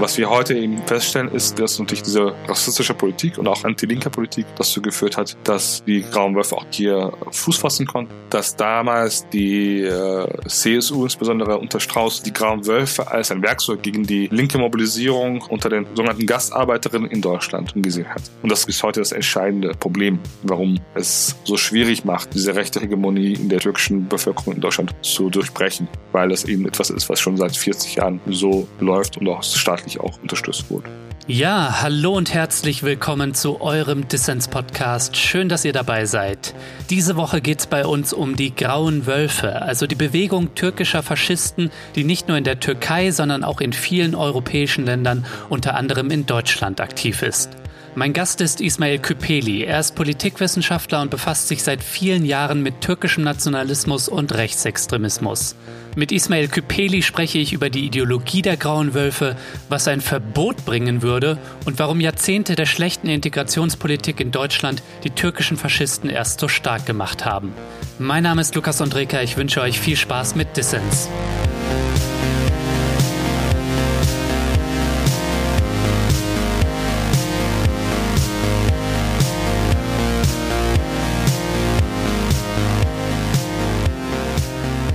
Was wir heute eben feststellen, ist, dass natürlich diese rassistische Politik und auch anti-linke Politik dazu geführt hat, dass die Grauen Wölfe auch hier Fuß fassen konnten. Dass damals die äh, CSU insbesondere unter Strauß die Grauen Wölfe als ein Werkzeug gegen die linke Mobilisierung unter den sogenannten Gastarbeiterinnen in Deutschland gesehen hat. Und das ist heute das entscheidende Problem, warum es so schwierig macht, diese rechte Hegemonie in der türkischen Bevölkerung in Deutschland zu durchbrechen, weil das eben etwas ist, was schon seit 40 Jahren so läuft und auch staatlich auch unterstützt wurde. Ja, hallo und herzlich willkommen zu eurem Dissens-Podcast. Schön, dass ihr dabei seid. Diese Woche geht es bei uns um die Grauen Wölfe, also die Bewegung türkischer Faschisten, die nicht nur in der Türkei, sondern auch in vielen europäischen Ländern, unter anderem in Deutschland, aktiv ist. Mein Gast ist Ismail Küpeli. Er ist Politikwissenschaftler und befasst sich seit vielen Jahren mit türkischem Nationalismus und Rechtsextremismus. Mit Ismail Küpeli spreche ich über die Ideologie der Grauen Wölfe, was ein Verbot bringen würde und warum Jahrzehnte der schlechten Integrationspolitik in Deutschland die türkischen Faschisten erst so stark gemacht haben. Mein Name ist Lukas Andreka. Ich wünsche euch viel Spaß mit Dissens.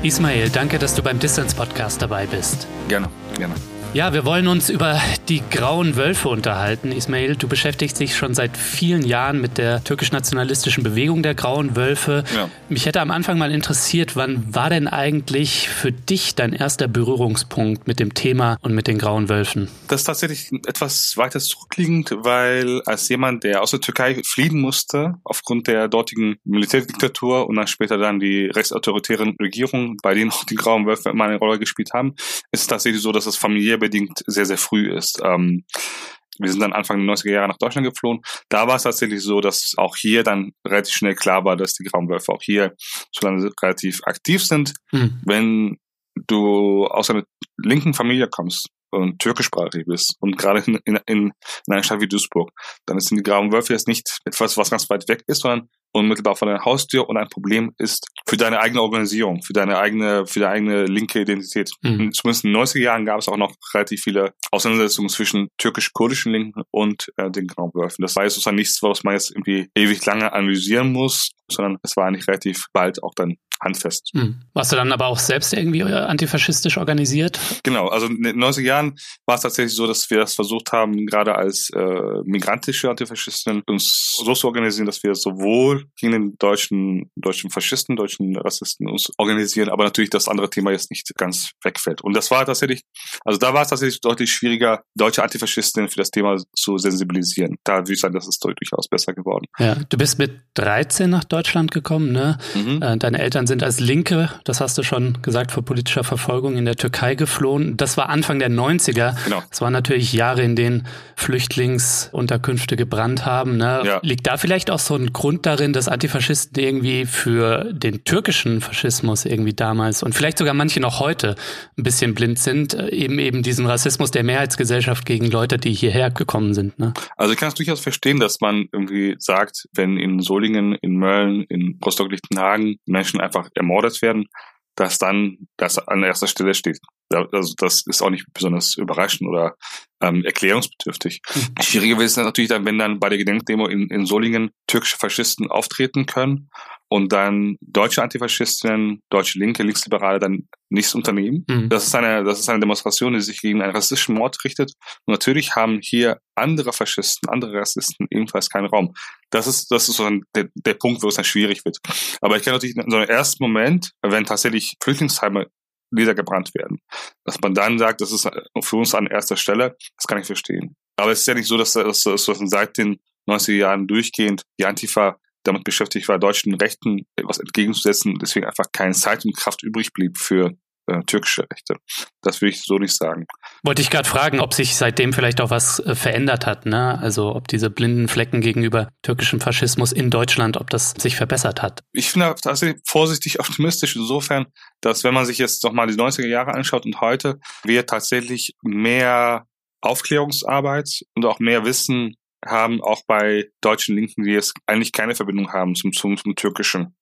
Ismail, danke, dass du beim Distance Podcast dabei bist. Gerne, gerne. Ja, wir wollen uns über die grauen Wölfe unterhalten. Ismail, du beschäftigst dich schon seit vielen Jahren mit der türkisch-nationalistischen Bewegung der grauen Wölfe. Ja. Mich hätte am Anfang mal interessiert, wann war denn eigentlich für dich dein erster Berührungspunkt mit dem Thema und mit den grauen Wölfen? Das ist tatsächlich etwas weiter zurückliegend, weil als jemand, der aus der Türkei fliehen musste, aufgrund der dortigen Militärdiktatur und dann später dann die rechtsautoritären Regierungen, bei denen auch die grauen Wölfe immer eine Rolle gespielt haben, ist es tatsächlich so, dass es familiär bedingt sehr, sehr früh ist. Ähm, wir sind dann Anfang der 90er Jahre nach Deutschland geflohen. Da war es tatsächlich so, dass auch hier dann relativ schnell klar war, dass die Grauen Wölfe auch hier schon relativ aktiv sind. Mhm. Wenn du aus einer linken Familie kommst und türkischsprachig bist und gerade in, in, in einer Stadt wie Duisburg, dann sind die Grauen Wölfe jetzt nicht etwas, was ganz weit weg ist, sondern unmittelbar vor deiner Haustür und ein Problem ist für deine eigene Organisierung, für deine eigene, für deine eigene linke Identität. Mhm. Zumindest in den 90er Jahren gab es auch noch relativ viele Auseinandersetzungen zwischen türkisch-kurdischen Linken und äh, den Graubwölfen. Das war jetzt sozusagen nichts, was man jetzt irgendwie ewig lange analysieren muss, sondern es war eigentlich relativ bald auch dann handfest. Mhm. Warst du dann aber auch selbst irgendwie äh, antifaschistisch organisiert? Genau, also in den 90er Jahren war es tatsächlich so, dass wir das versucht haben, gerade als äh, migrantische Antifaschisten uns so zu organisieren, dass wir sowohl gegen den deutschen, deutschen Faschisten, deutschen Rassisten uns organisieren, aber natürlich das andere Thema jetzt nicht ganz wegfällt. Und das war tatsächlich, also da war es tatsächlich deutlich schwieriger, deutsche Antifaschisten für das Thema zu sensibilisieren. Da würde ich sagen, das ist durchaus besser geworden. Ja, du bist mit 13 nach Deutschland gekommen, ne? Mhm. Äh, deine Eltern sind als Linke, das hast du schon gesagt, vor politischer Verfolgung in der Türkei geflohen. Das war Anfang der 90er. Genau. Das waren natürlich Jahre, in denen Flüchtlingsunterkünfte gebrannt haben. Ne? Ja. Liegt da vielleicht auch so ein Grund darin, dass Antifaschisten irgendwie für den türkischen Faschismus irgendwie damals und vielleicht sogar manche noch heute ein bisschen blind sind, äh, eben eben diesen Rassismus der Mehrheitsgesellschaft gegen Leute, die hierher gekommen sind. Ne? Also ich kann es durchaus verstehen, dass man irgendwie sagt, wenn in Solingen, in Mölln, in Rostock-Lichtenhagen Menschen einfach ermordet werden, dass dann das an erster Stelle steht. Also das ist auch nicht besonders überraschend oder ähm, erklärungsbedürftig. Mhm. Schwieriger ist natürlich dann, wenn dann bei der Gedenkdemo in, in Solingen türkische Faschisten auftreten können und dann deutsche Antifaschistinnen, deutsche Linke, Linksliberale dann nichts unternehmen. Mhm. Das ist eine, das ist eine Demonstration, die sich gegen einen rassistischen Mord richtet. Und natürlich haben hier andere Faschisten, andere Rassisten ebenfalls keinen Raum. Das ist, das ist so ein, der, der Punkt, wo es dann schwierig wird. Aber ich kann natürlich in so einem ersten Moment, wenn tatsächlich Flüchtlingsheime niedergebrannt werden. Dass man dann sagt, das ist für uns an erster Stelle, das kann ich verstehen. Aber es ist ja nicht so, dass, dass seit den 90er Jahren durchgehend die Antifa damit beschäftigt war, deutschen Rechten etwas entgegenzusetzen, deswegen einfach keine Zeit und Kraft übrig blieb für äh, türkische Rechte. Das würde ich so nicht sagen. Wollte ich gerade fragen, ob sich seitdem vielleicht auch was äh, verändert hat, ne? Also ob diese blinden Flecken gegenüber türkischem Faschismus in Deutschland, ob das sich verbessert hat. Ich finde tatsächlich vorsichtig optimistisch insofern, dass wenn man sich jetzt doch mal die 90er Jahre anschaut und heute, wir tatsächlich mehr Aufklärungsarbeit und auch mehr Wissen haben, auch bei deutschen Linken, die jetzt eigentlich keine Verbindung haben zum, zum, zum Türkischen.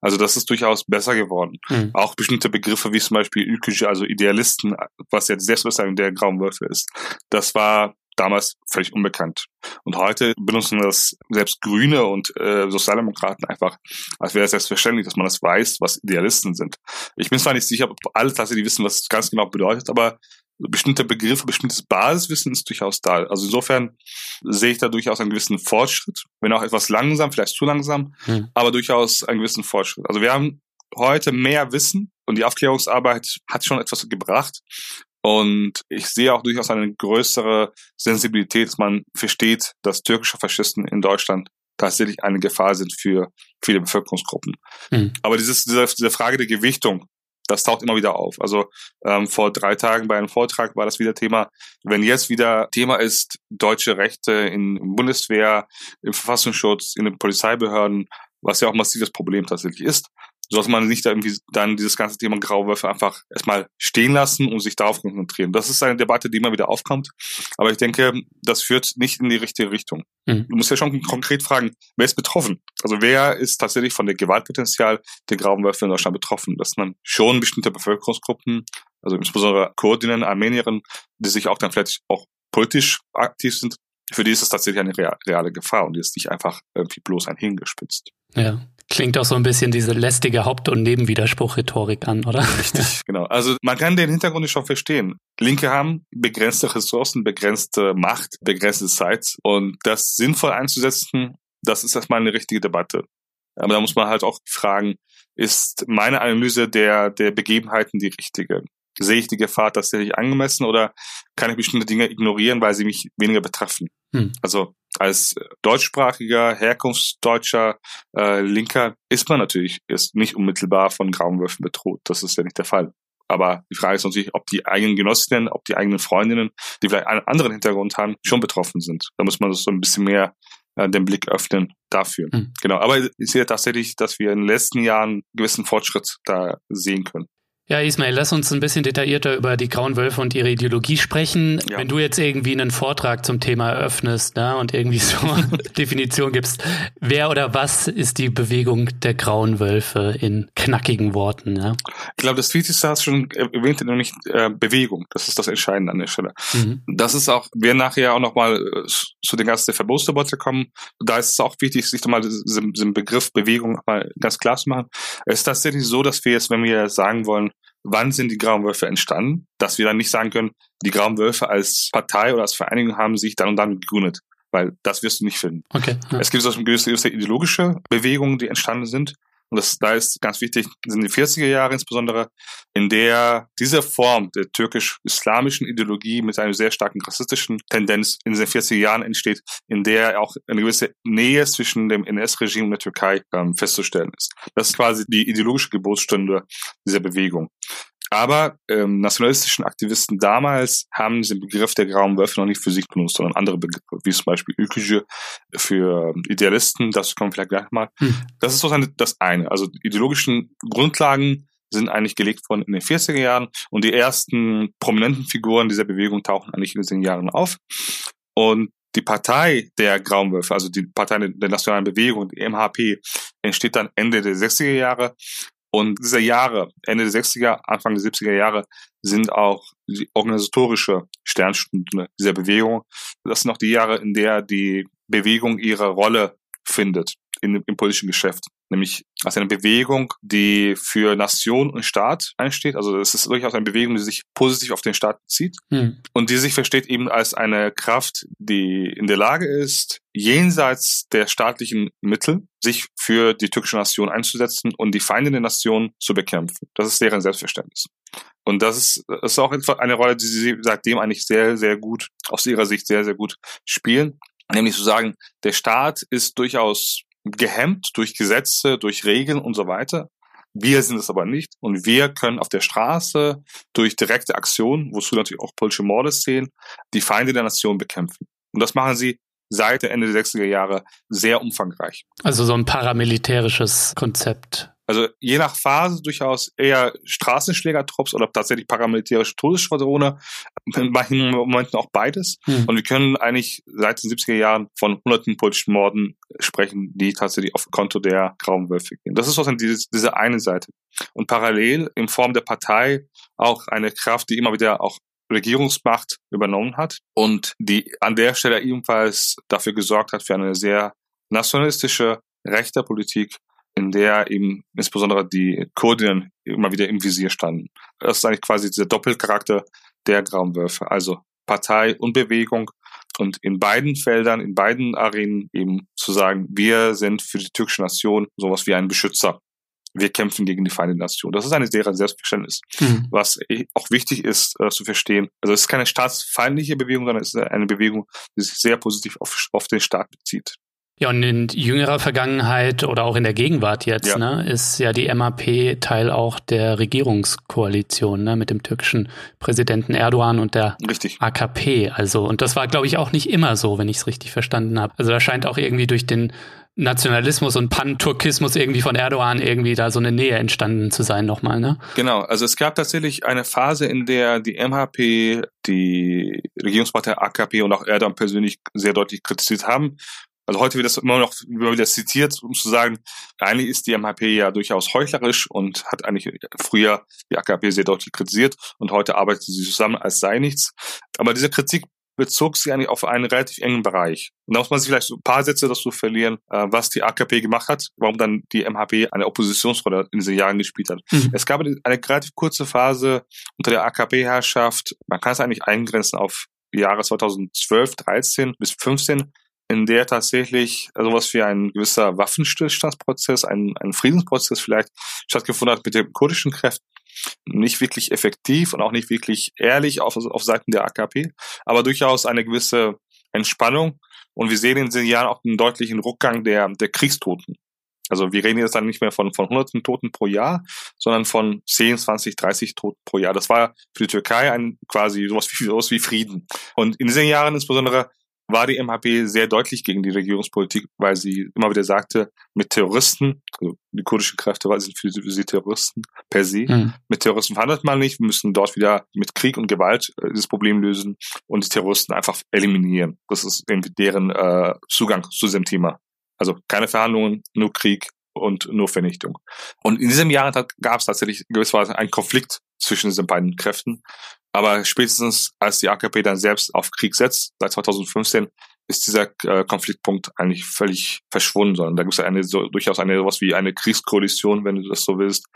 Also das ist durchaus besser geworden. Mhm. Auch bestimmte Begriffe wie zum Beispiel Ülkücü, also Idealisten, was jetzt Selbstbezeichnung der Grauen Wölfe ist, das war damals völlig unbekannt. Und heute benutzen das selbst Grüne und äh, Sozialdemokraten einfach, als wäre es selbstverständlich, dass man das weiß, was Idealisten sind. Ich bin zwar nicht sicher, ob alle tatsächlich wissen, was es ganz genau bedeutet, aber bestimmte Begriffe, bestimmtes Basiswissen ist durchaus da. Also insofern sehe ich da durchaus einen gewissen Fortschritt, wenn auch etwas langsam, vielleicht zu langsam, hm. aber durchaus einen gewissen Fortschritt. Also wir haben heute mehr Wissen und die Aufklärungsarbeit hat schon etwas gebracht. Und ich sehe auch durchaus eine größere Sensibilität, dass man versteht, dass türkische Faschisten in Deutschland tatsächlich eine Gefahr sind für viele Bevölkerungsgruppen. Mhm. Aber dieses, diese, diese Frage der Gewichtung, das taucht immer wieder auf. Also ähm, vor drei Tagen bei einem Vortrag war das wieder Thema. Wenn jetzt wieder Thema ist, deutsche Rechte in Bundeswehr, im Verfassungsschutz, in den Polizeibehörden, was ja auch massives Problem tatsächlich ist, sollte man nicht irgendwie dann dieses ganze Thema Grauwürfe einfach erstmal stehen lassen und sich darauf konzentrieren. Das ist eine Debatte, die immer wieder aufkommt. Aber ich denke, das führt nicht in die richtige Richtung. Mhm. Du musst ja schon konkret fragen, wer ist betroffen? Also wer ist tatsächlich von der Gewaltpotenzial der Grauwürfe in Deutschland betroffen? Das sind dann schon bestimmte Bevölkerungsgruppen, also insbesondere Kurdinnen, Armenierinnen, die sich auch dann vielleicht auch politisch aktiv sind, für die ist es tatsächlich eine reale Gefahr und die ist nicht einfach irgendwie bloß ein Hingespitzt. Ja. Klingt auch so ein bisschen diese lästige Haupt- und Nebenwiderspruch-Rhetorik an, oder? Richtig, genau. Also man kann den Hintergrund nicht schon verstehen. Linke haben begrenzte Ressourcen, begrenzte Macht, begrenzte Zeit und das sinnvoll einzusetzen, das ist erstmal eine richtige Debatte. Aber da muss man halt auch fragen, ist meine Analyse der, der Begebenheiten die richtige? Sehe ich die Gefahr tatsächlich angemessen oder kann ich bestimmte Dinge ignorieren, weil sie mich weniger betreffen? Hm. Also als deutschsprachiger, herkunftsdeutscher äh, Linker ist man natürlich ist nicht unmittelbar von Grauenwürfen bedroht. Das ist ja nicht der Fall. Aber die Frage ist natürlich, ob die eigenen Genossinnen, ob die eigenen Freundinnen, die vielleicht einen anderen Hintergrund haben, schon betroffen sind. Da muss man so ein bisschen mehr äh, den Blick öffnen dafür. Mhm. Genau. Aber ich sehe tatsächlich, dass wir in den letzten Jahren einen gewissen Fortschritt da sehen können. Ja, Ismail, lass uns ein bisschen detaillierter über die Grauen Wölfe und ihre Ideologie sprechen. Ja. Wenn du jetzt irgendwie einen Vortrag zum Thema eröffnest ne, und irgendwie so Definition gibst, wer oder was ist die Bewegung der Grauen Wölfe in knackigen Worten? Ja? Ich glaube, das Wichtigste hast du schon erwähnt, nämlich äh, Bewegung. Das ist das Entscheidende an der Stelle. Mhm. Das ist auch, wir nachher auch nochmal äh, zu den ganzen Verbotsdebatte kommen. Da ist es auch wichtig, sich mal diesen, diesen Begriff Bewegung mal ganz klar zu machen. Es ist tatsächlich so, dass wir jetzt, wenn wir sagen wollen, wann sind die Grauen Wölfe entstanden, dass wir dann nicht sagen können, die Grauen Wölfe als Partei oder als Vereinigung haben sich dann und dann gegründet, weil das wirst du nicht finden. Okay, ja. Es gibt so gewisse, gewisse ideologische Bewegungen, die entstanden sind und das, da ist ganz wichtig, sind die 40er Jahre insbesondere, in der diese Form der türkisch-islamischen Ideologie mit einer sehr starken rassistischen Tendenz in den 40er Jahren entsteht, in der auch eine gewisse Nähe zwischen dem NS-Regime und der Türkei ähm, festzustellen ist. Das ist quasi die ideologische Geburtsstunde dieser Bewegung. Aber ähm, nationalistischen Aktivisten damals haben diesen Begriff der grauen Wölfe noch nicht für sich benutzt, sondern andere Begriffe, wie zum Beispiel Ülkücü für Idealisten, das kommen wir vielleicht gleich mal. Hm. Das ist sozusagen das eine. Also die ideologischen Grundlagen sind eigentlich gelegt worden in den 40er Jahren und die ersten prominenten Figuren dieser Bewegung tauchen eigentlich in diesen Jahren auf. Und die Partei der Grauen also die Partei der nationalen Bewegung, die MHP, entsteht dann Ende der 60er Jahre und diese Jahre, Ende der 60er, Anfang der 70er Jahre, sind auch die organisatorische Sternstunde dieser Bewegung. Das sind auch die Jahre, in der die Bewegung ihre Rolle findet in, im politischen Geschäft nämlich als eine Bewegung, die für Nation und Staat einsteht. Also es ist durchaus eine Bewegung, die sich positiv auf den Staat bezieht hm. und die sich versteht eben als eine Kraft, die in der Lage ist, jenseits der staatlichen Mittel sich für die türkische Nation einzusetzen und die Feinde der Nation zu bekämpfen. Das ist deren Selbstverständnis. Und das ist, das ist auch eine Rolle, die sie seitdem eigentlich sehr, sehr gut, aus ihrer Sicht sehr, sehr gut spielen. Nämlich zu sagen, der Staat ist durchaus gehemmt durch Gesetze, durch Regeln und so weiter. Wir sind es aber nicht und wir können auf der Straße durch direkte Aktionen, wozu natürlich auch politische Morde sehen, die Feinde der Nation bekämpfen. Und das machen sie seit der Ende der 60er Jahre sehr umfangreich. Also so ein paramilitärisches Konzept. Also je nach Phase durchaus eher Straßenschlägertrupps oder tatsächlich paramilitärische Todesschwadrone, in manchen Momenten auch beides. Mhm. Und wir können eigentlich seit den 70er Jahren von hunderten politischen Morden sprechen, die tatsächlich auf Konto der Grauen Wölfe gehen. Das ist sozusagen diese, diese eine Seite. Und parallel in Form der Partei auch eine Kraft, die immer wieder auch Regierungsmacht übernommen hat und die an der Stelle ebenfalls dafür gesorgt hat für eine sehr nationalistische rechte Politik, in der eben insbesondere die Kurdinnen immer wieder im Visier standen. Das ist eigentlich quasi dieser Doppelcharakter der Grauen Wölfe, also Partei und Bewegung und in beiden Feldern, in beiden Arenen eben zu sagen, wir sind für die türkische Nation sowas wie ein Beschützer. Wir kämpfen gegen die Feinde der Nation. Das ist eine deren Selbstverständnis, mhm. was auch wichtig ist äh, zu verstehen. Also es ist keine staatsfeindliche Bewegung, sondern es ist eine Bewegung, die sich sehr positiv auf, auf den Staat bezieht. Ja, und in jüngerer Vergangenheit oder auch in der Gegenwart jetzt, ja. ne, ist ja die MAP Teil auch der Regierungskoalition, ne, mit dem türkischen Präsidenten Erdogan und der richtig. AKP. Also, und das war, glaube ich, auch nicht immer so, wenn ich es richtig verstanden habe. Also da scheint auch irgendwie durch den Nationalismus und Pan-Turkismus irgendwie von Erdogan irgendwie da so eine Nähe entstanden zu sein nochmal, ne? Genau, also es gab tatsächlich eine Phase, in der die MHP, die Regierungspartei AKP und auch Erdogan persönlich sehr deutlich kritisiert haben. Also heute wird das immer noch immer wieder zitiert, um zu sagen, eigentlich ist die MHP ja durchaus heuchlerisch und hat eigentlich früher die AKP sehr deutlich kritisiert und heute arbeitet sie zusammen, als sei nichts. Aber diese Kritik bezog sich eigentlich auf einen relativ engen Bereich. Und da muss man sich vielleicht so ein paar Sätze dazu verlieren, äh, was die AKP gemacht hat, warum dann die MHP eine Oppositionsrolle in diesen Jahren gespielt hat. Mhm. Es gab eine relativ kurze Phase unter der AKP-Herrschaft, man kann es eigentlich eingrenzen auf die Jahre 2012, 13 bis 15, in der tatsächlich sowas wie ein gewisser Waffenstillstandsprozess, ein, ein Friedensprozess vielleicht stattgefunden hat mit den kurdischen Kräften. Nicht wirklich effektiv und auch nicht wirklich ehrlich auf, auf Seiten der AKP, aber durchaus eine gewisse Entspannung. Und wir sehen in diesen Jahren auch einen deutlichen Rückgang der, der Kriegstoten. Also wir reden jetzt dann nicht mehr von, von hunderten Toten pro Jahr, sondern von 10, 20, 30 Toten pro Jahr. Das war für die Türkei ein quasi sowas wie, sowas wie Frieden. Und in diesen Jahren insbesondere war die MHP sehr deutlich gegen die Regierungspolitik, weil sie immer wieder sagte, mit Terroristen, also die kurdischen Kräfte sind für sie Terroristen per se, mhm. mit Terroristen verhandelt man nicht, wir müssen dort wieder mit Krieg und Gewalt äh, dieses Problem lösen und die Terroristen einfach eliminieren. Das ist irgendwie deren äh, Zugang zu diesem Thema. Also keine Verhandlungen, nur Krieg und nur Vernichtung. Und in diesem Jahr gab es tatsächlich gewisserweise einen Konflikt zwischen diesen beiden Kräften. Aber spätestens als die AKP dann selbst auf Krieg setzt, seit 2015, ist dieser äh, Konfliktpunkt eigentlich völlig verschwunden, sondern da gibt es eine so, durchaus eine sowas wie eine Kriegskoalition, wenn du das so willst,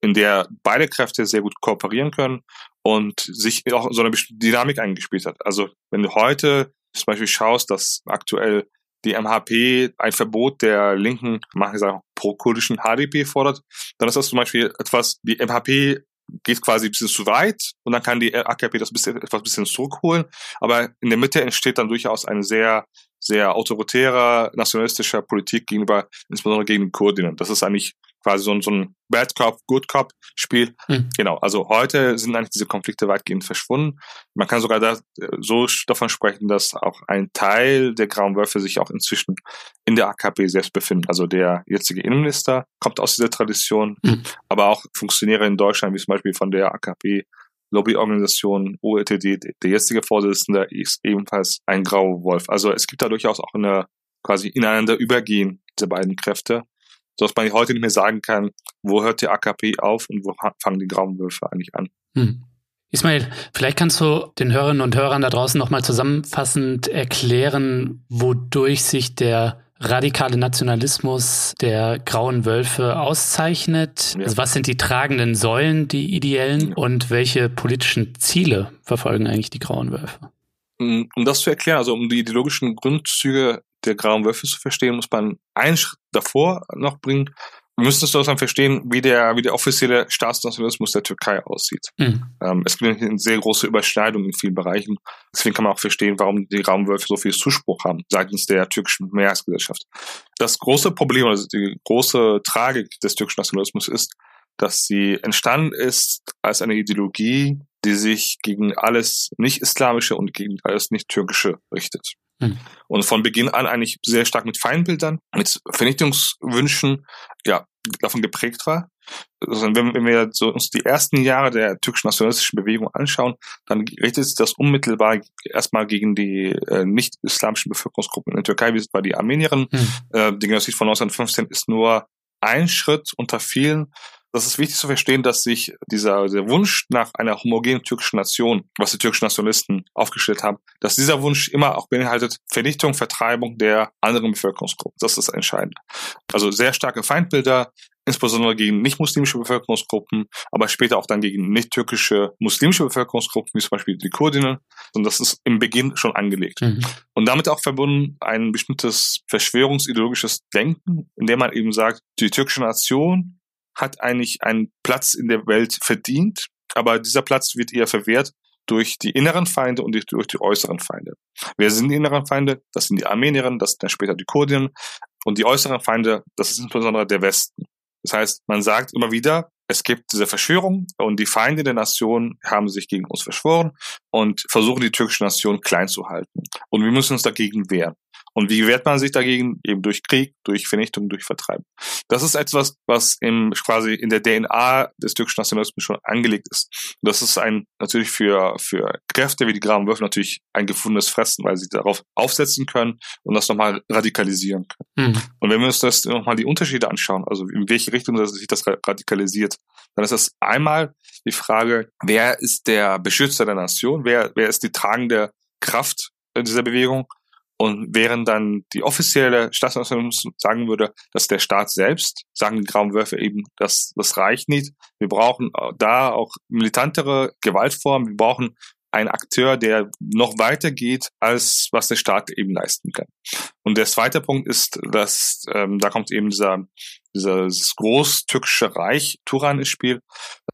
in der beide Kräfte sehr gut kooperieren können und sich auch so eine Dynamik eingespielt hat. Also wenn du heute zum Beispiel schaust, dass aktuell die MHP ein Verbot der linken, machen sagen, pro-kurdischen HDP fordert, dann ist das zum Beispiel etwas, die MHP geht quasi ein bisschen zu weit und dann kann die AKP das bisschen, etwas bisschen zurückholen. Aber in der Mitte entsteht dann durchaus eine sehr, sehr autoritärer, nationalistischer Politik gegenüber, insbesondere gegen Kurdinnen. Das ist eigentlich quasi so ein, so ein Bad Cop, Good Cop Spiel. Mhm. Genau. Also heute sind eigentlich diese Konflikte weitgehend verschwunden. Man kann sogar da, so davon sprechen, dass auch ein Teil der Grauen Wölfe sich auch inzwischen in der AKP selbst befinden. Also der jetzige Innenminister kommt aus dieser Tradition, mhm. aber auch Funktionäre in Deutschland, wie zum Beispiel von der AKP Lobbyorganisation OETD, der jetzige Vorsitzende ist ebenfalls ein grauer Wolf. Also es gibt da durchaus auch eine quasi ineinander übergehen dieser beiden Kräfte dass man heute nicht mehr sagen kann, wo hört die AKP auf und wo fangen die Grauen Wölfe eigentlich an. Hm. Ismail, vielleicht kannst du den Hörerinnen und Hörern da draußen nochmal zusammenfassend erklären, wodurch sich der radikale Nationalismus der Grauen Wölfe auszeichnet. Ja. Also was sind die tragenden Säulen, die ideellen, ja. und welche politischen Ziele verfolgen eigentlich die Grauen Wölfe? Um das zu erklären, also um die ideologischen Grundzüge der Grauen Wölfe zu verstehen, muss man einen Schritt davor noch bringen. Wir müssen sozusagen verstehen, wie der, wie der offizielle Staatsnationalismus der Türkei aussieht. Mhm. Ähm, es gibt eine sehr große Überschneidung in vielen Bereichen. Deswegen kann man auch verstehen, warum die Raumwölfe so viel Zuspruch haben seitens der türkischen Mehrheitsgesellschaft. Das große Problem, also die große Tragik des türkischen Nationalismus ist, dass sie entstanden ist als eine Ideologie, die sich gegen alles nicht-islamische und gegen alles nicht-türkische richtet. Mhm. Und von Beginn an eigentlich sehr stark mit Feindbildern, mit Vernichtungswünschen, ja, davon geprägt war. Also wenn, wenn wir so uns die ersten Jahre der türkischen nationalistischen Bewegung anschauen, dann richtet sich das unmittelbar erstmal gegen die äh, nicht-islamischen Bevölkerungsgruppen in der Türkei, wie es bei die Armenieren. Hm. Äh, die Genozid von 1915 ist nur ein Schritt unter vielen. Das ist wichtig zu verstehen, dass sich dieser der Wunsch nach einer homogenen türkischen Nation, was die türkischen Nationalisten aufgestellt haben, dass dieser Wunsch immer auch beinhaltet Vernichtung, Vertreibung der anderen Bevölkerungsgruppen. Das ist entscheidend. Also sehr starke Feindbilder, insbesondere gegen nicht-muslimische Bevölkerungsgruppen, aber später auch dann gegen nicht-türkische muslimische Bevölkerungsgruppen, wie zum Beispiel die Kurdinnen. Und das ist im Beginn schon angelegt. Mhm. Und damit auch verbunden ein bestimmtes verschwörungsideologisches Denken, in dem man eben sagt, die türkische Nation hat eigentlich einen Platz in der Welt verdient, aber dieser Platz wird ihr verwehrt durch die inneren Feinde und durch die äußeren Feinde. Wer sind die inneren Feinde? Das sind die Armenierinnen, das sind dann später die Kurdinnen. Und die äußeren Feinde, das ist insbesondere der Westen. Das heißt, man sagt immer wieder, es gibt diese Verschwörung und die Feinde der Nation haben sich gegen uns verschworen und versuchen die türkische Nation klein zu halten. Und wir müssen uns dagegen wehren. Und wie wehrt man sich dagegen? Eben durch Krieg, durch Vernichtung, durch Vertreiben. Das ist etwas, was im, quasi in der DNA des türkischen Nationalismus schon angelegt ist. Das ist ein, natürlich für, für Kräfte wie die Grauen Würfel natürlich ein gefundenes Fressen, weil sie darauf aufsetzen können und das nochmal radikalisieren können. Mhm. Und wenn wir uns das nochmal die Unterschiede anschauen, also in welche Richtung sich das radikalisiert, dann ist das einmal die Frage, wer ist der Beschützer der Nation? Wer, wer ist die tragende Kraft dieser Bewegung? Und während dann die offizielle Staatsnation sagen würde, dass der Staat selbst, sagen die Grauen Wölfe eben, dass das reicht nicht. Wir brauchen da auch militantere Gewaltformen. Wir brauchen einen Akteur, der noch weiter geht, als was der Staat eben leisten kann. Und der zweite Punkt ist, dass ähm, da kommt eben dieser dieses großtürkische Reich Turan ins Spiel.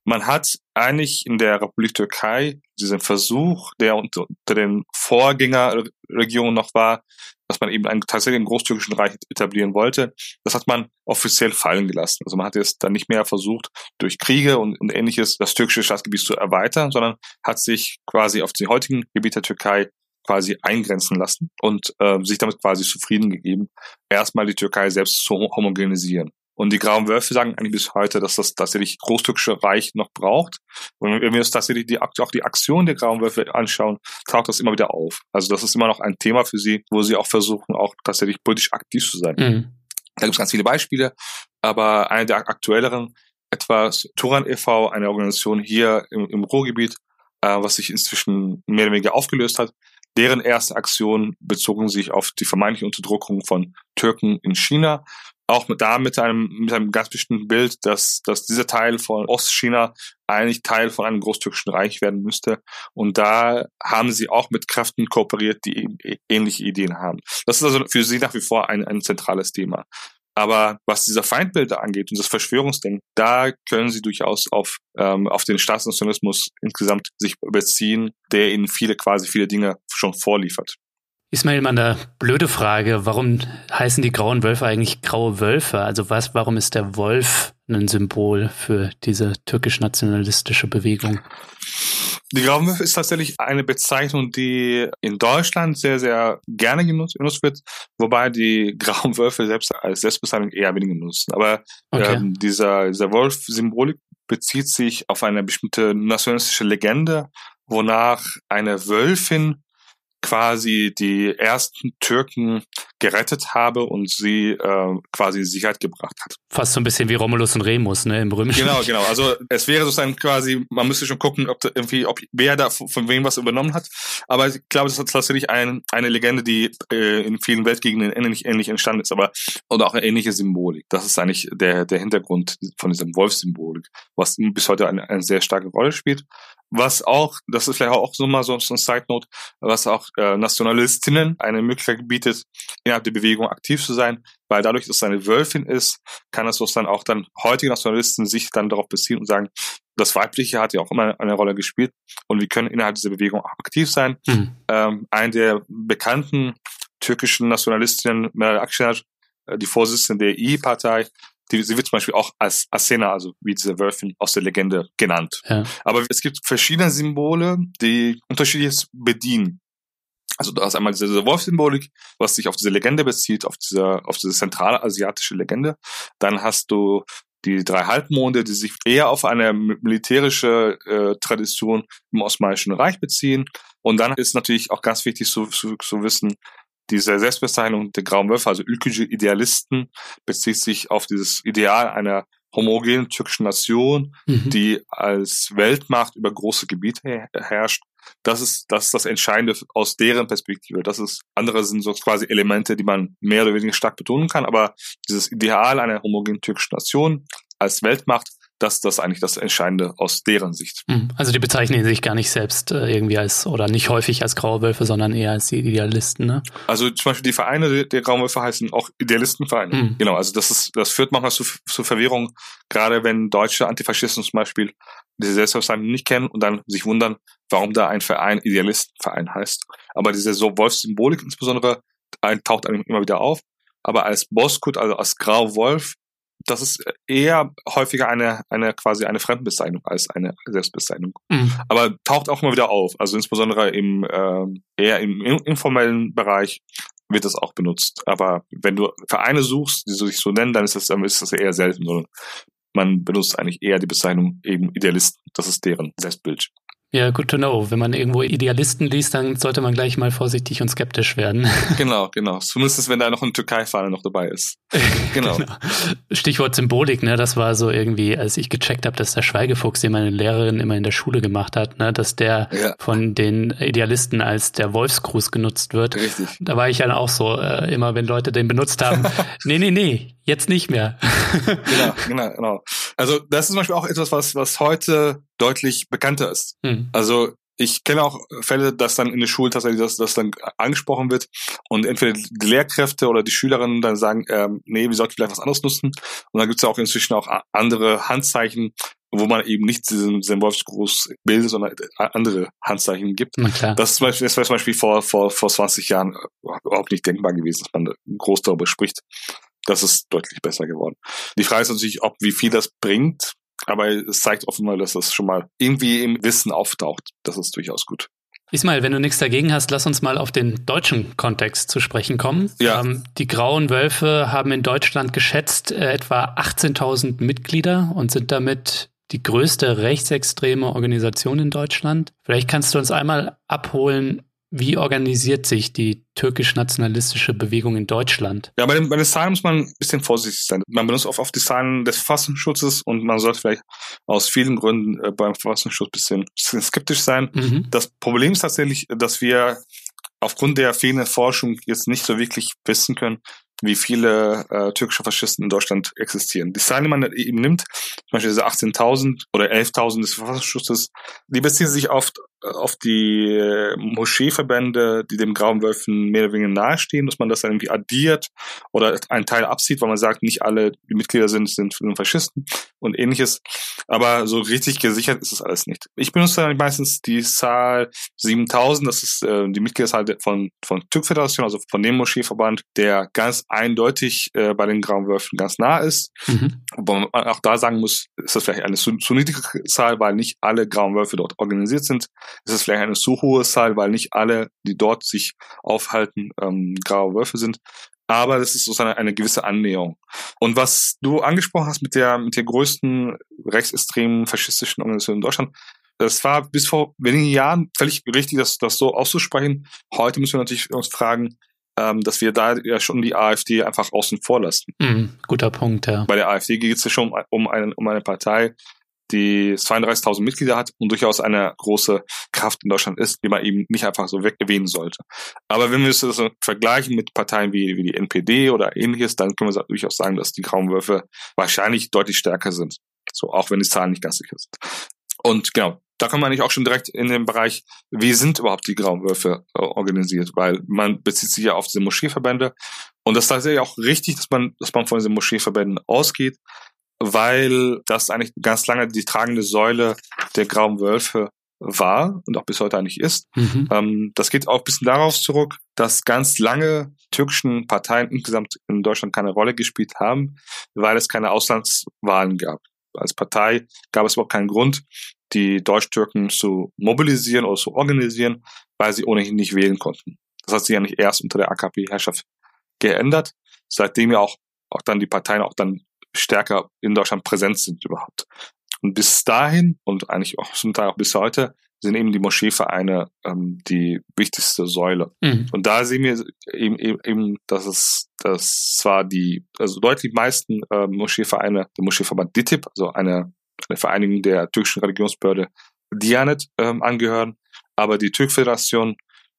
Man hat eigentlich in der Republik Türkei diesen Versuch, der unter, unter den Vorgängerregionen noch war, dass man eben einen tatsächlich großtürkischen Reich etablieren wollte, das hat man offiziell fallen gelassen. Also man hat jetzt dann nicht mehr versucht, durch Kriege und, und ähnliches das türkische Staatsgebiet zu erweitern, sondern hat sich quasi auf die heutigen Gebiete der Türkei quasi eingrenzen lassen und äh, sich damit quasi zufrieden gegeben, erstmal die Türkei selbst zu homogenisieren. Und die Grauen Wölfe sagen eigentlich bis heute, dass das tatsächlich Großtürkische Reich noch braucht. Und wenn wir uns tatsächlich die, auch die Aktion der Grauen Wölfe anschauen, taucht das immer wieder auf. Also das ist immer noch ein Thema für sie, wo sie auch versuchen, auch tatsächlich politisch aktiv zu sein. Mhm. Da gibt es ganz viele Beispiele, aber eine der aktuelleren, etwas Turan e.V., eine Organisation hier im, im Ruhrgebiet, äh, was sich inzwischen mehr oder weniger aufgelöst hat, Deren erste Aktion bezogen sich auf die vermeintliche Unterdrückung von Türken in China. Auch mit, da mit einem, mit einem ganz bestimmten Bild, dass, dass dieser Teil von Ostchina eigentlich Teil von einem großtürkischen Reich werden müsste. Und da haben sie auch mit Kräften kooperiert, die ähnliche Ideen haben. Das ist also für sie nach wie vor ein, ein zentrales Thema. Aber was diese Feindbilder angeht und das Verschwörungsdenken, da können sie durchaus auf, ähm, auf den Staatsnationalismus insgesamt sich beziehen, der ihnen viele, quasi viele Dinge schon vorliefert. Ismail, mal eine blöde Frage. Warum heißen die grauen Wölfe eigentlich graue Wölfe? Also was, warum ist der Wolf ein Symbol für diese türkisch-nationalistische Bewegung? Die grauen Wölfe ist tatsächlich eine Bezeichnung, die in Deutschland sehr, sehr gerne genutzt, wird, wobei die grauen Wölfe selbst als Selbstbezeichnung eher weniger nutzen. Aber okay. ähm, dieser, dieser Wolf-Symbolik bezieht sich auf eine bestimmte nationalistische Legende, wonach eine Wölfin quasi die ersten Türken gerettet habe und sie äh, quasi in Sicherheit gebracht hat. Fast so ein bisschen wie Romulus und Remus, ne, im römischen. Genau, genau. Also es wäre sozusagen quasi, man müsste schon gucken, ob da irgendwie, ob wer da von wem was übernommen hat. Aber ich glaube, das ist tatsächlich ein, eine Legende, die äh, in vielen Weltgegenden ähnlich, ähnlich entstanden ist, aber oder auch eine ähnliche Symbolik. Das ist eigentlich der der Hintergrund von diesem Wolfssymbolik, was bis heute eine, eine sehr starke Rolle spielt was auch, das ist vielleicht auch so mal so, so ein Side Note, was auch äh, Nationalistinnen eine Möglichkeit bietet, innerhalb der Bewegung aktiv zu sein, weil dadurch, dass es eine Wölfin ist, kann es dann auch dann heutige Nationalisten sich dann darauf beziehen und sagen, das Weibliche hat ja auch immer eine Rolle gespielt und wir können innerhalb dieser Bewegung auch aktiv sein. Mhm. Ähm, eine der bekannten türkischen Nationalistinnen, Meral Akşener, äh, die Vorsitzende der I-Partei, die, sie wird zum Beispiel auch als Asena, also wie diese Wölfin aus der Legende genannt. Ja. Aber es gibt verschiedene Symbole, die unterschiedliches bedienen. Also da ist einmal diese, diese Wolfsymbolik, was sich auf diese Legende bezieht, auf diese, auf diese zentralasiatische Legende. Dann hast du die drei Halbmonde, die sich eher auf eine militärische äh, Tradition im Osmanischen Reich beziehen. Und dann ist natürlich auch ganz wichtig zu, zu, zu wissen, diese Selbstbezeichnung der Grauen Wölfe, also ülkücü Idealisten, bezieht sich auf dieses Ideal einer homogenen türkischen Nation, mhm. die als Weltmacht über große Gebiete herrscht. Das ist, das ist das Entscheidende aus deren Perspektive. Das ist, andere sind so quasi Elemente, die man mehr oder weniger stark betonen kann, aber dieses Ideal einer homogenen türkischen Nation als Weltmacht das, das ist eigentlich das Entscheidende aus deren Sicht. Hm. Also die bezeichnen sich gar nicht selbst äh, irgendwie als oder nicht häufig als Graue Wölfe, sondern eher als die Idealisten, ne? Also zum Beispiel die Vereine der Grauen Wölfe heißen auch Idealistenvereine. Mhm. Genau, also das ist, das führt manchmal zu, zu Verwirrung, gerade wenn deutsche Antifaschisten zum Beispiel diese Selbstbezeichnung nicht kennen und dann sich wundern, warum da ein Verein Idealistenverein heißt. Aber diese so Wolfssymbolik insbesondere taucht einem immer wieder auf. Aber als Boskut, also als Grau Wolf, das ist eher häufiger eine, eine quasi eine Fremdbezeichnung als eine Selbstbezeichnung. Mhm. Aber taucht auch immer wieder auf. Also insbesondere im äh, eher im informellen Bereich wird das auch benutzt. Aber wenn du Vereine suchst, die sich so nennen, dann ist das, dann ist das eher selten. Sondern man benutzt eigentlich eher die Bezeichnung eben Idealisten. Das ist deren Selbstbild. Ja, good to know. Wenn man irgendwo Idealisten liest, dann sollte man gleich mal vorsichtig und skeptisch werden. Genau, genau. Zumindest wenn da noch ein Türkei-Fahne noch dabei ist. Genau. genau. Stichwort Symbolik, ne? Das war so irgendwie, als ich gecheckt habe, dass der Schweigefuchs, den meine Lehrerin immer in der Schule gemacht hat, ne, dass der ja. von den Idealisten als der Wolfsgruß genutzt wird. Richtig. Da war ich dann auch so, äh, immer wenn Leute den benutzt haben, nee, nee, nee, jetzt nicht mehr. genau, genau, genau. Also das ist zum Beispiel auch etwas, was, was heute deutlich bekannter ist. Hm. Also ich kenne auch Fälle, dass dann in der Schule tatsächlich das, das dann angesprochen wird und entweder die Lehrkräfte oder die Schülerinnen dann sagen, ähm, nee, wir sollten vielleicht was anderes nutzen. Und dann gibt es ja auch inzwischen auch andere Handzeichen, wo man eben nicht diesen, diesen Wolfsgruß bildet, sondern andere Handzeichen gibt. Das, ist zum Beispiel, das war zum Beispiel vor, vor, vor 20 Jahren überhaupt nicht denkbar gewesen, dass man groß darüber spricht. Das ist deutlich besser geworden. Die Frage ist natürlich, ob wie viel das bringt. Aber es zeigt offenbar, dass das schon mal irgendwie im Wissen auftaucht. Das ist durchaus gut. Ismail, wenn du nichts dagegen hast, lass uns mal auf den deutschen Kontext zu sprechen kommen. Ja. Ähm, die Grauen Wölfe haben in Deutschland geschätzt äh, etwa 18.000 Mitglieder und sind damit die größte rechtsextreme Organisation in Deutschland. Vielleicht kannst du uns einmal abholen, wie organisiert sich die türkisch-nationalistische Bewegung in Deutschland? Ja, bei den, bei den Zahlen muss man ein bisschen vorsichtig sein. Man benutzt oft, oft die Zahlen des Verfassungsschutzes und man sollte vielleicht aus vielen Gründen äh, beim Verfassungsschutz ein bisschen, bisschen skeptisch sein. Mhm. Das Problem ist tatsächlich, dass wir aufgrund der fehlenden Forschung jetzt nicht so wirklich wissen können, wie viele äh, türkische Faschisten in Deutschland existieren. Die Zahlen, die man eben nimmt, zum Beispiel diese 18.000 oder 11.000 des Verfassungsschutzes, die beziehen sich oft auf die äh, Moscheeverbände, die dem Grauen Wölfen mehr oder weniger nahestehen, dass man das dann irgendwie addiert oder einen Teil absieht, weil man sagt, nicht alle die Mitglieder sind, sind Faschisten und ähnliches. Aber so richtig gesichert ist das alles nicht. Ich benutze dann meistens die Zahl 7000, das ist äh, die Mitgliederzahl von, von TÜV-Föderation, also von dem Moscheeverband, der ganz eindeutig äh, bei den Grauen Wölfen ganz nah ist. Mhm. Wobei man auch da sagen muss, ist das vielleicht eine zu, zu niedrige Zahl, weil nicht alle Grauen Wölfe dort organisiert sind ist es vielleicht eine zu hohe Zahl, weil nicht alle, die dort sich aufhalten, ähm, graue Wölfe sind. Aber das ist sozusagen eine gewisse Annäherung. Und was du angesprochen hast mit der, mit der größten rechtsextremen faschistischen Organisation in Deutschland, das war bis vor wenigen Jahren völlig richtig, das, das so auszusprechen. Heute müssen wir natürlich uns fragen, ähm, dass wir da ja schon die AfD einfach außen vor lassen. Mm, guter Punkt, ja. Bei der AfD geht es ja schon um, einen, um eine Partei, die 32.000 Mitglieder hat und durchaus eine große Kraft in Deutschland ist, die man eben nicht einfach so weg erwähnen sollte. Aber wenn wir es vergleichen mit Parteien wie, wie die NPD oder ähnliches, dann können wir durchaus sagen, dass die Grauen wahrscheinlich deutlich stärker sind. So, auch wenn die Zahlen nicht ganz sicher sind. Und genau, da kommen wir eigentlich auch schon direkt in den Bereich, wie sind überhaupt die Grauen äh, organisiert? Weil man bezieht sich ja auf diese Moscheeverbände. Und das ist tatsächlich auch richtig, dass man, dass man von diesen Moscheeverbänden ausgeht weil das eigentlich ganz lange die tragende Säule der Grauen Wölfe war und auch bis heute eigentlich ist. Mhm. Ähm, das geht auch ein bisschen darauf zurück, dass ganz lange türkischen Parteien insgesamt in Deutschland keine Rolle gespielt haben, weil es keine Auslandswahlen gab. Als Partei gab es überhaupt keinen Grund, die Deutsch-Türken zu mobilisieren oder zu organisieren, weil sie ohnehin nicht wählen konnten. Das hat sich ja nicht erst unter der AKP-Herrschaft geändert, seitdem ja auch, auch dann die Parteien auch dann stärker in Deutschland präsent sind überhaupt. Und bis dahin und eigentlich auch zum Teil auch bis heute sind eben die Moscheevereine ähm, die wichtigste Säule. Mhm. Und da sehen wir eben, eben, eben dass es dass zwar die, also deutlich meisten äh, Moscheevereine, der Moscheeverband DITIB, also eine, eine Vereinigung der türkischen Religionsbehörde Dianet ähm, angehören, aber die Türkföderation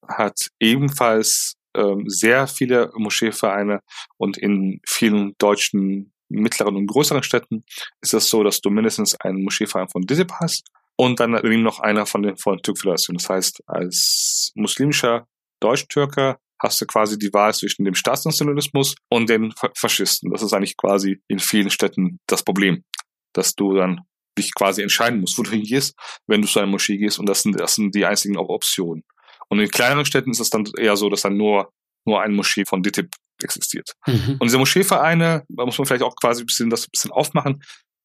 hat ebenfalls ähm, sehr viele Moscheevereine und in vielen deutschen mittleren und größeren Städten ist es so, dass du mindestens einen Moscheeverein von DITIB hast und dann eben noch einer von den von Türkföderation. Das heißt, als muslimischer Deutsch-Türker hast du quasi die Wahl zwischen dem Staatsnationalismus und den Faschisten. Das ist eigentlich quasi in vielen Städten das Problem, dass du dann dich quasi entscheiden musst, wo du hingehst, wenn du zu einer Moschee gehst und das sind, das sind die einzigen Optionen. Und in kleineren Städten ist es dann eher so, dass dann nur, nur eine Moschee von DITIB existiert. Mhm. Und diese Moscheevereine, da muss man vielleicht auch quasi ein bisschen das ein bisschen aufmachen,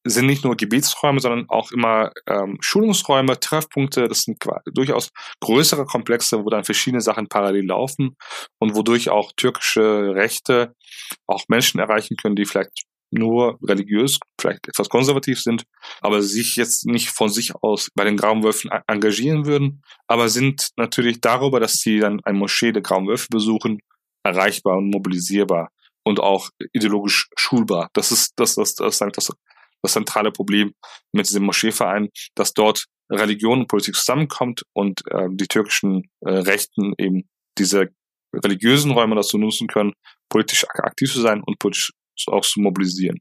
sind nicht nur Gebetsräume, sondern auch immer ähm, Schulungsräume, Treffpunkte. Das sind durchaus größere Komplexe, wo dann verschiedene Sachen parallel laufen und wodurch auch türkische Rechte auch Menschen erreichen können, die vielleicht nur religiös, vielleicht etwas konservativ sind, aber sich jetzt nicht von sich aus bei den Grauen Wölfen engagieren würden, aber sind natürlich darüber, dass sie dann ein Moschee der Grauen Wölfe besuchen, erreichbar und mobilisierbar und auch ideologisch schulbar. Das ist das, das, das, das, das zentrale Problem mit diesem Moscheeverein, dass dort Religion und Politik zusammenkommt und äh, die türkischen äh, Rechten eben diese religiösen Räume dazu nutzen können, politisch aktiv zu sein und politisch auch zu mobilisieren.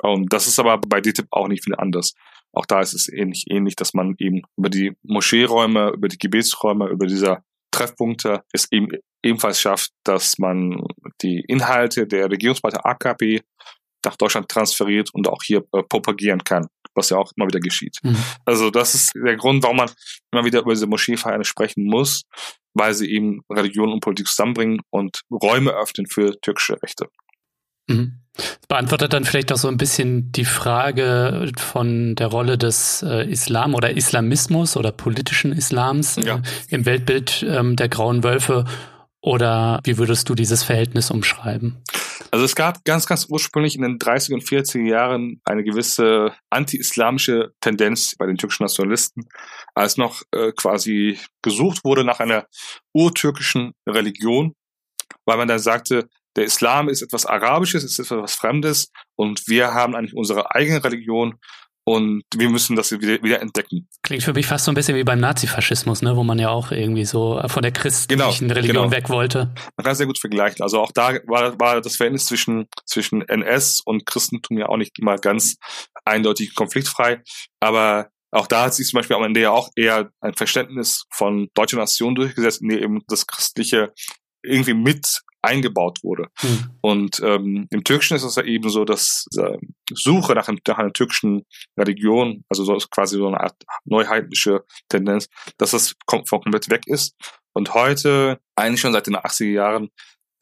Und das ist aber bei DTIP auch nicht viel anders. Auch da ist es ähnlich, ähnlich, dass man eben über die Moscheeräume, über die Gebetsräume, über diese Treffpunkte es eben ebenfalls schafft, dass man die Inhalte der Regierungspartei AKP nach Deutschland transferiert und auch hier äh, propagieren kann, was ja auch immer wieder geschieht. Mhm. Also das ist der Grund, warum man immer wieder über diese Moscheevereine sprechen muss, weil sie eben Religion und Politik zusammenbringen und Räume öffnen für türkische Rechte. Mhm. Das beantwortet dann vielleicht auch so ein bisschen die Frage von der Rolle des äh, Islam oder Islamismus oder politischen Islams ja. äh, im Weltbild ähm, der Grauen Wölfe. Oder wie würdest du dieses Verhältnis umschreiben? Also es gab ganz, ganz ursprünglich in den 30er und 40er Jahren eine gewisse anti-islamische Tendenz bei den türkischen Nationalisten, als noch äh, quasi gesucht wurde nach einer urtürkischen Religion, weil man dann sagte, der Islam ist etwas Arabisches, ist etwas Fremdes und wir haben eigentlich unsere eigene Religion und wir müssen das wieder, wieder entdecken. Klingt für mich fast so ein bisschen wie beim Nazifaschismus, ne, wo man ja auch irgendwie so von der christlichen genau, Religion genau. weg wollte. Man kann es sehr gut vergleichen. Also auch da war, war das Verhältnis zwischen, zwischen NS und Christentum ja auch nicht immer ganz eindeutig konfliktfrei. Aber auch da hat sich zum Beispiel am Ende ja auch eher ein Verständnis von deutscher Nation durchgesetzt, in der eben das Christliche irgendwie mit eingebaut wurde. Mhm. Und ähm, im Türkischen ist es ja eben so, dass äh, Suche nach, nach einer türkischen Religion, also so quasi so eine Art neuheitliche Tendenz, dass das kom komplett weg ist. Und heute, eigentlich schon seit den 80er Jahren,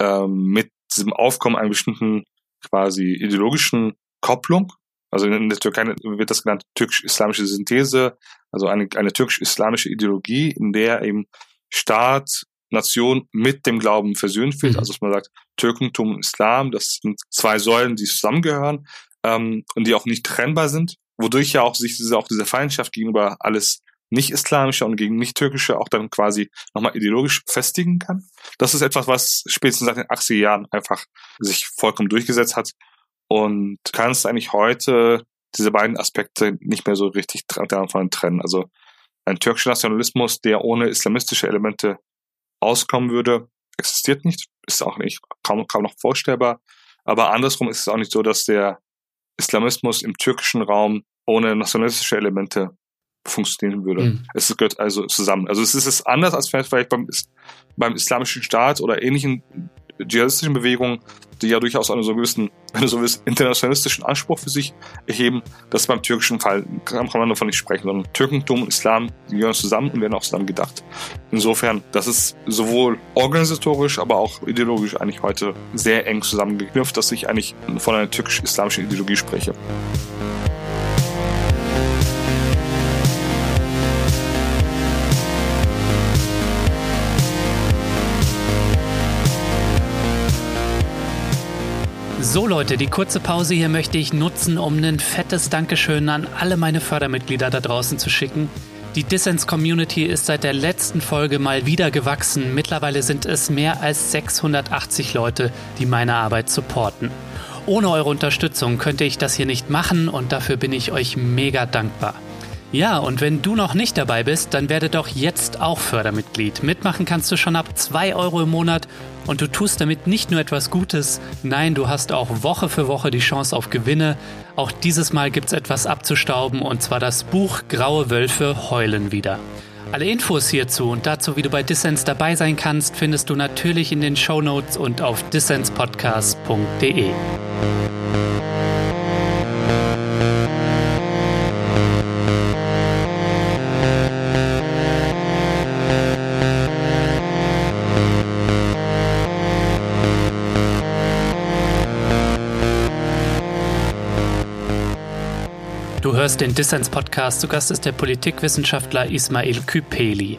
ähm, mit diesem Aufkommen einer bestimmten quasi ideologischen Kopplung, also in der Türkei wird das genannt türkisch-islamische Synthese, also eine, eine türkisch-islamische Ideologie, in der eben Staat Nation mit dem Glauben versöhnt wird. Mhm. Also dass man sagt, Türkentum und Islam, das sind zwei Säulen, die zusammengehören ähm, und die auch nicht trennbar sind, wodurch ja auch sich diese, auch diese Feindschaft gegenüber alles nicht-islamische und gegen nicht-türkische auch dann quasi nochmal ideologisch festigen kann. Das ist etwas, was spätestens seit den 80er Jahren einfach sich vollkommen durchgesetzt hat und kannst eigentlich heute diese beiden Aspekte nicht mehr so richtig davon trennen. Also ein türkischer Nationalismus, der ohne islamistische Elemente auskommen würde, existiert nicht, ist auch nicht kaum, kaum noch vorstellbar. Aber andersrum ist es auch nicht so, dass der Islamismus im türkischen Raum ohne nationalistische Elemente funktionieren würde. Mhm. Es gehört also zusammen. Also es ist anders als vielleicht beim, beim islamischen Staat oder ähnlichen dschihadistischen Bewegungen, die ja durchaus einen so gewissen, einen so gewissen internationalistischen Anspruch für sich erheben, das beim türkischen Fall kann, man davon nicht sprechen, sondern Türkentum und Islam, gehören zusammen und werden auch zusammen gedacht. Insofern, das ist sowohl organisatorisch, aber auch ideologisch eigentlich heute sehr eng zusammengeknüpft, dass ich eigentlich von einer türkisch-islamischen Ideologie spreche. So Leute, die kurze Pause hier möchte ich nutzen, um ein fettes Dankeschön an alle meine Fördermitglieder da draußen zu schicken. Die Dissens Community ist seit der letzten Folge mal wieder gewachsen. Mittlerweile sind es mehr als 680 Leute, die meine Arbeit supporten. Ohne eure Unterstützung könnte ich das hier nicht machen und dafür bin ich euch mega dankbar. Ja, und wenn du noch nicht dabei bist, dann werde doch jetzt auch Fördermitglied. Mitmachen kannst du schon ab 2 Euro im Monat und du tust damit nicht nur etwas Gutes, nein, du hast auch Woche für Woche die Chance auf Gewinne. Auch dieses Mal gibt es etwas abzustauben und zwar das Buch Graue Wölfe heulen wieder. Alle Infos hierzu und dazu, wie du bei Dissens dabei sein kannst, findest du natürlich in den Show Notes und auf dissenspodcast.de. hörst den Dissens-Podcast. Zu Gast ist der Politikwissenschaftler Ismail Küpeli.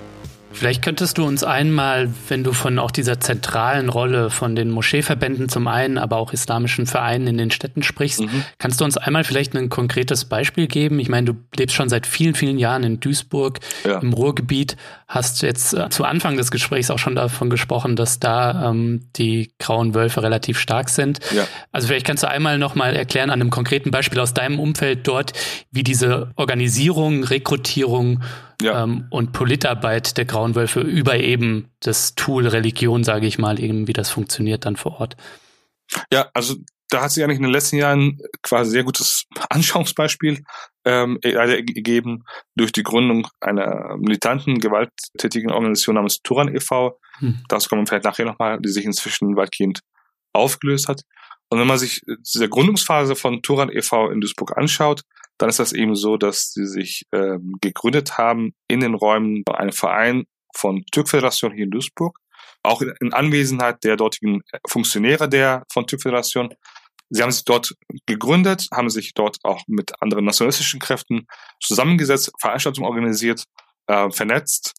Vielleicht könntest du uns einmal, wenn du von auch dieser zentralen Rolle von den Moscheeverbänden zum einen, aber auch islamischen Vereinen in den Städten sprichst, mhm. kannst du uns einmal vielleicht ein konkretes Beispiel geben? Ich meine, du lebst schon seit vielen, vielen Jahren in Duisburg ja. im Ruhrgebiet, hast jetzt äh, zu Anfang des Gesprächs auch schon davon gesprochen, dass da ähm, die grauen Wölfe relativ stark sind. Ja. Also vielleicht kannst du einmal nochmal erklären an einem konkreten Beispiel aus deinem Umfeld dort, wie diese Organisierung, Rekrutierung ja. ähm, und Politarbeit der Grauen Wölfe über eben das Tool Religion, sage ich mal, eben wie das funktioniert dann vor Ort. Ja, also da hat sich eigentlich in den letzten Jahren quasi sehr gutes Anschauungsbeispiel ähm, gegeben durch die Gründung einer militanten, gewalttätigen Organisation namens Turan e.V. Hm. Dazu kommen wir vielleicht nachher nochmal, die sich inzwischen weitgehend aufgelöst hat. Und wenn man sich diese Gründungsphase von Turan e.V. in Duisburg anschaut, dann ist das eben so, dass sie sich ähm, gegründet haben in den Räumen bei einem Verein von Türkföderation hier in Duisburg, auch in, Anwesenheit der dortigen Funktionäre der von Türkföderation. Sie haben sich dort gegründet, haben sich dort auch mit anderen nationalistischen Kräften zusammengesetzt, Veranstaltungen organisiert, äh, vernetzt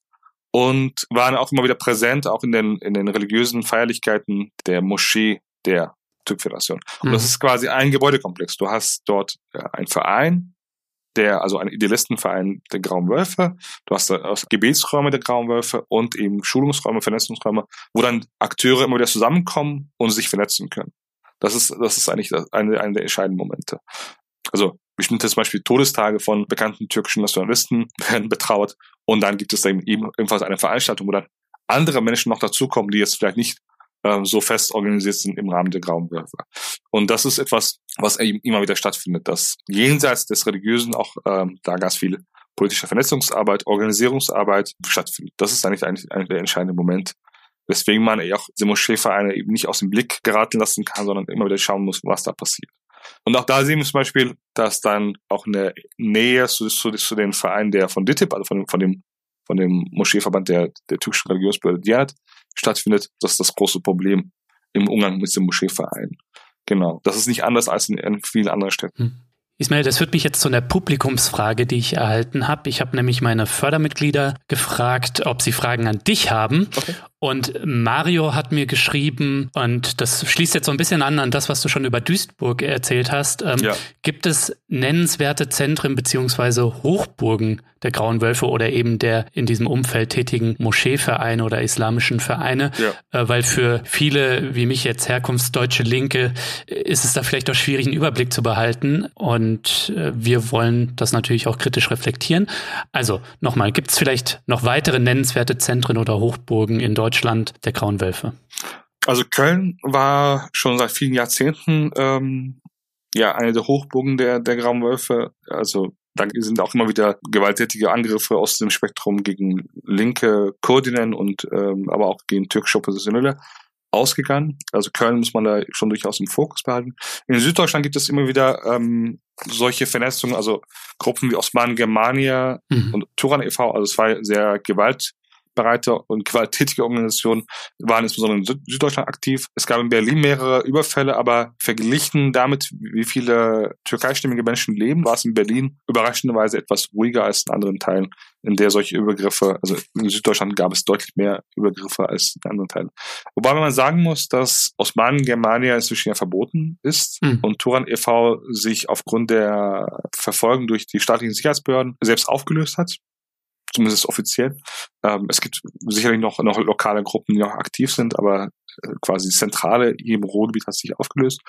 und waren auch immer wieder präsent, auch in den, in den religiösen Feierlichkeiten der Moschee der TÜV-Föderation. Und mhm. das ist quasi ein Gebäudekomplex. Du hast dort äh, einen Verein, der, also einen Idealistenverein der Grauen Wölfe, du hast da Gebetsräume der Grauen Wölfe und eben Schulungsräume, Vernetzungsräume, wo dann Akteure immer wieder zusammenkommen und sich vernetzen können. Das ist, das ist eigentlich eine, eine der entscheidenden Momente. Also bestimmte zum Beispiel Todestage von bekannten türkischen Nationalisten werden betraut und dann gibt es eben ebenfalls eine Veranstaltung, wo dann andere Menschen noch dazukommen, die jetzt vielleicht nicht ähm, so fest organisiert sind im Rahmen der Grauen Wölfe. Und das ist etwas, was eben immer wieder stattfindet, dass jenseits des Religiösen auch ähm, da ganz viel politische Vernetzungsarbeit, Organisierungsarbeit stattfindet. Das ist eigentlich, eigentlich, eigentlich der entscheidende Moment, weswegen man auch diese Moscheevereine eben nicht aus dem Blick geraten lassen kann, sondern immer wieder schauen muss, was da passiert. Und auch da sehen wir zum Beispiel, dass dann auch eine Nähe zu, zu, zu den Vereinen der von DITIB, also von, von dem von dem Moscheeverband der, der türkischen Religionsbehörde Diyanat stattfindet. Das ist das große Problem im Umgang mit dem Moscheeverein. Genau. Das ist nicht anders als in, in vielen anderen Städten. Hm. Ismail, das führt mich jetzt zu einer Publikumsfrage, die ich erhalten habe. Ich habe nämlich meine Fördermitglieder gefragt, ob sie Fragen an dich haben. Okay. Und Mario hat mir geschrieben, und das schließt jetzt so ein bisschen an an das, was du schon über Duisburg erzählt hast. Ähm, ja. Gibt es nennenswerte Zentren beziehungsweise Hochburgen der Grauen Wölfe oder eben der in diesem Umfeld tätigen Moscheevereine oder islamischen Vereine? Ja. Äh, weil für viele, wie mich jetzt herkunftsdeutsche Linke, ist es da vielleicht auch schwierig, einen Überblick zu behalten. Und äh, wir wollen das natürlich auch kritisch reflektieren. Also nochmal, gibt es vielleicht noch weitere nennenswerte Zentren oder Hochburgen in Deutschland? Deutschland der Grauen Wölfe? Also Köln war schon seit vielen Jahrzehnten ähm, ja eine der Hochburgen der, der Grauen Wölfe. Also da sind auch immer wieder gewalttätige Angriffe aus dem Spektrum gegen linke Kurdinnen und ähm, aber auch gegen türkische Oppositionelle ausgegangen. Also Köln muss man da schon durchaus im Fokus behalten. In Süddeutschland gibt es immer wieder ähm, solche Vernetzungen, also Gruppen wie Osman Germania mhm. und Turan e.V., also zwei sehr gewalt gewaltbereite und gewalttätige Organisationen waren insbesondere in Süddeutschland aktiv. Es gab in Berlin mehrere Überfälle, aber verglichen damit, wie viele türkeistimmige Menschen leben, war es in Berlin überraschenderweise etwas ruhiger als in anderen Teilen, in der solche Übergriffe, also in Süddeutschland gab es deutlich mehr Übergriffe als in anderen Teilen. Wobei man sagen muss, dass Osmanen Germania inzwischen ja verboten ist mhm. und Turan e.V. sich aufgrund der Verfolgung durch die staatlichen Sicherheitsbehörden selbst aufgelöst hat zumindest offiziell. Ähm, es gibt sicherlich noch, noch lokale Gruppen, die noch aktiv sind, aber äh, quasi Zentrale im Ruhrgebiet hat sich aufgelöst.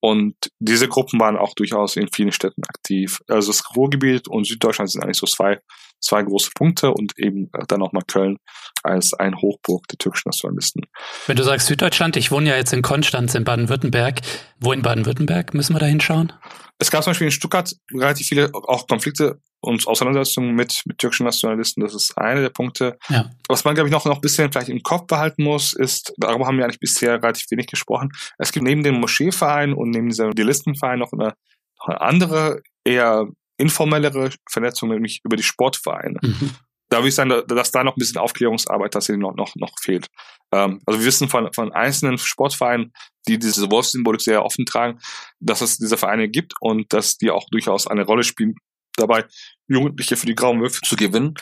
Und diese Gruppen waren auch durchaus in vielen Städten aktiv. Also das Ruhrgebiet und Süddeutschland sind eigentlich so zwei, zwei große Punkte und eben dann nochmal Köln als ein Hochburg der türkischen Nationalisten. Wenn du sagst Süddeutschland, ich wohne ja jetzt in Konstanz in Baden-Württemberg. Wo in Baden-Württemberg müssen wir da hinschauen? Es gab zum Beispiel in Stuttgart relativ viele auch Konflikte und Auseinandersetzungen mit, mit türkischen Nationalisten. Das ist einer der Punkte. Ja. Was man, glaube ich, noch, noch ein bisschen vielleicht im Kopf behalten muss, ist, darüber haben wir eigentlich bisher relativ wenig gesprochen. Es gibt neben dem Moscheeverein und neben diesem Idealistenverein noch eine, noch eine andere, eher informellere Vernetzung, nämlich über die Sportvereine. Mhm da würde ich sagen, dass da noch ein bisschen Aufklärungsarbeit tatsächlich noch, noch, noch fehlt. Ähm, also wir wissen von, von einzelnen Sportvereinen, die diese Wolfssymbolik sehr offen tragen, dass es diese Vereine gibt und dass die auch durchaus eine Rolle spielen, dabei Jugendliche für die Grauen Wölfe zu gewinnen.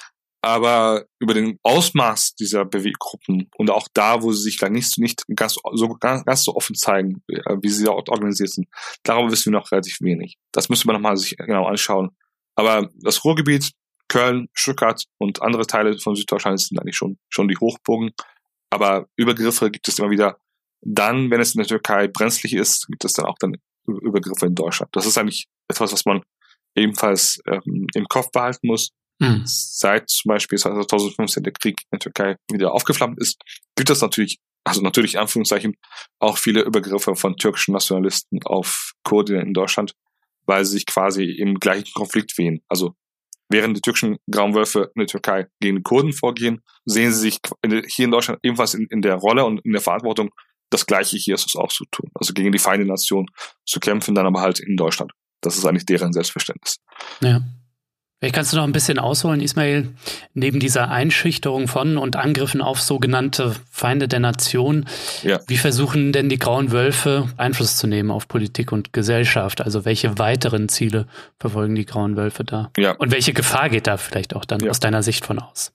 Aber über den Ausmaß dieser Beweggruppen und auch da, wo sie sich dann nicht, nicht ganz, so, ganz so offen zeigen, äh, wie sie dort organisiert sind, darüber wissen wir noch relativ wenig. Das müsste man nochmal sich genau anschauen. Aber das Ruhrgebiet Köln, Stuttgart und andere Teile von Süddeutschland sind eigentlich schon, schon die Hochburgen. Aber Übergriffe gibt es immer wieder. Dann, wenn es in der Türkei brenzlig ist, gibt es dann auch dann Übergriffe in Deutschland. Das ist eigentlich etwas, was man ebenfalls ähm, im Kopf behalten muss. Mhm. Seit zum Beispiel 2015 der Krieg in der Türkei wieder aufgeflammt ist, gibt es natürlich, also natürlich in Anführungszeichen, auch viele Übergriffe von türkischen Nationalisten auf Kurden in Deutschland, weil sie sich quasi im gleichen Konflikt wehen. Also Während die türkischen Graumwölfe in der Türkei gegen die Kurden vorgehen, sehen sie sich hier in Deutschland ebenfalls in, in der Rolle und in der Verantwortung, das Gleiche hier ist es auch zu tun. Also gegen die Feinde Nation zu kämpfen, dann aber halt in Deutschland. Das ist eigentlich deren Selbstverständnis. Ja. Vielleicht kannst du noch ein bisschen ausholen, Ismail, neben dieser Einschüchterung von und Angriffen auf sogenannte Feinde der Nation. Ja. Wie versuchen denn die Grauen Wölfe Einfluss zu nehmen auf Politik und Gesellschaft? Also welche weiteren Ziele verfolgen die Grauen Wölfe da? Ja. Und welche Gefahr geht da vielleicht auch dann ja. aus deiner Sicht von aus?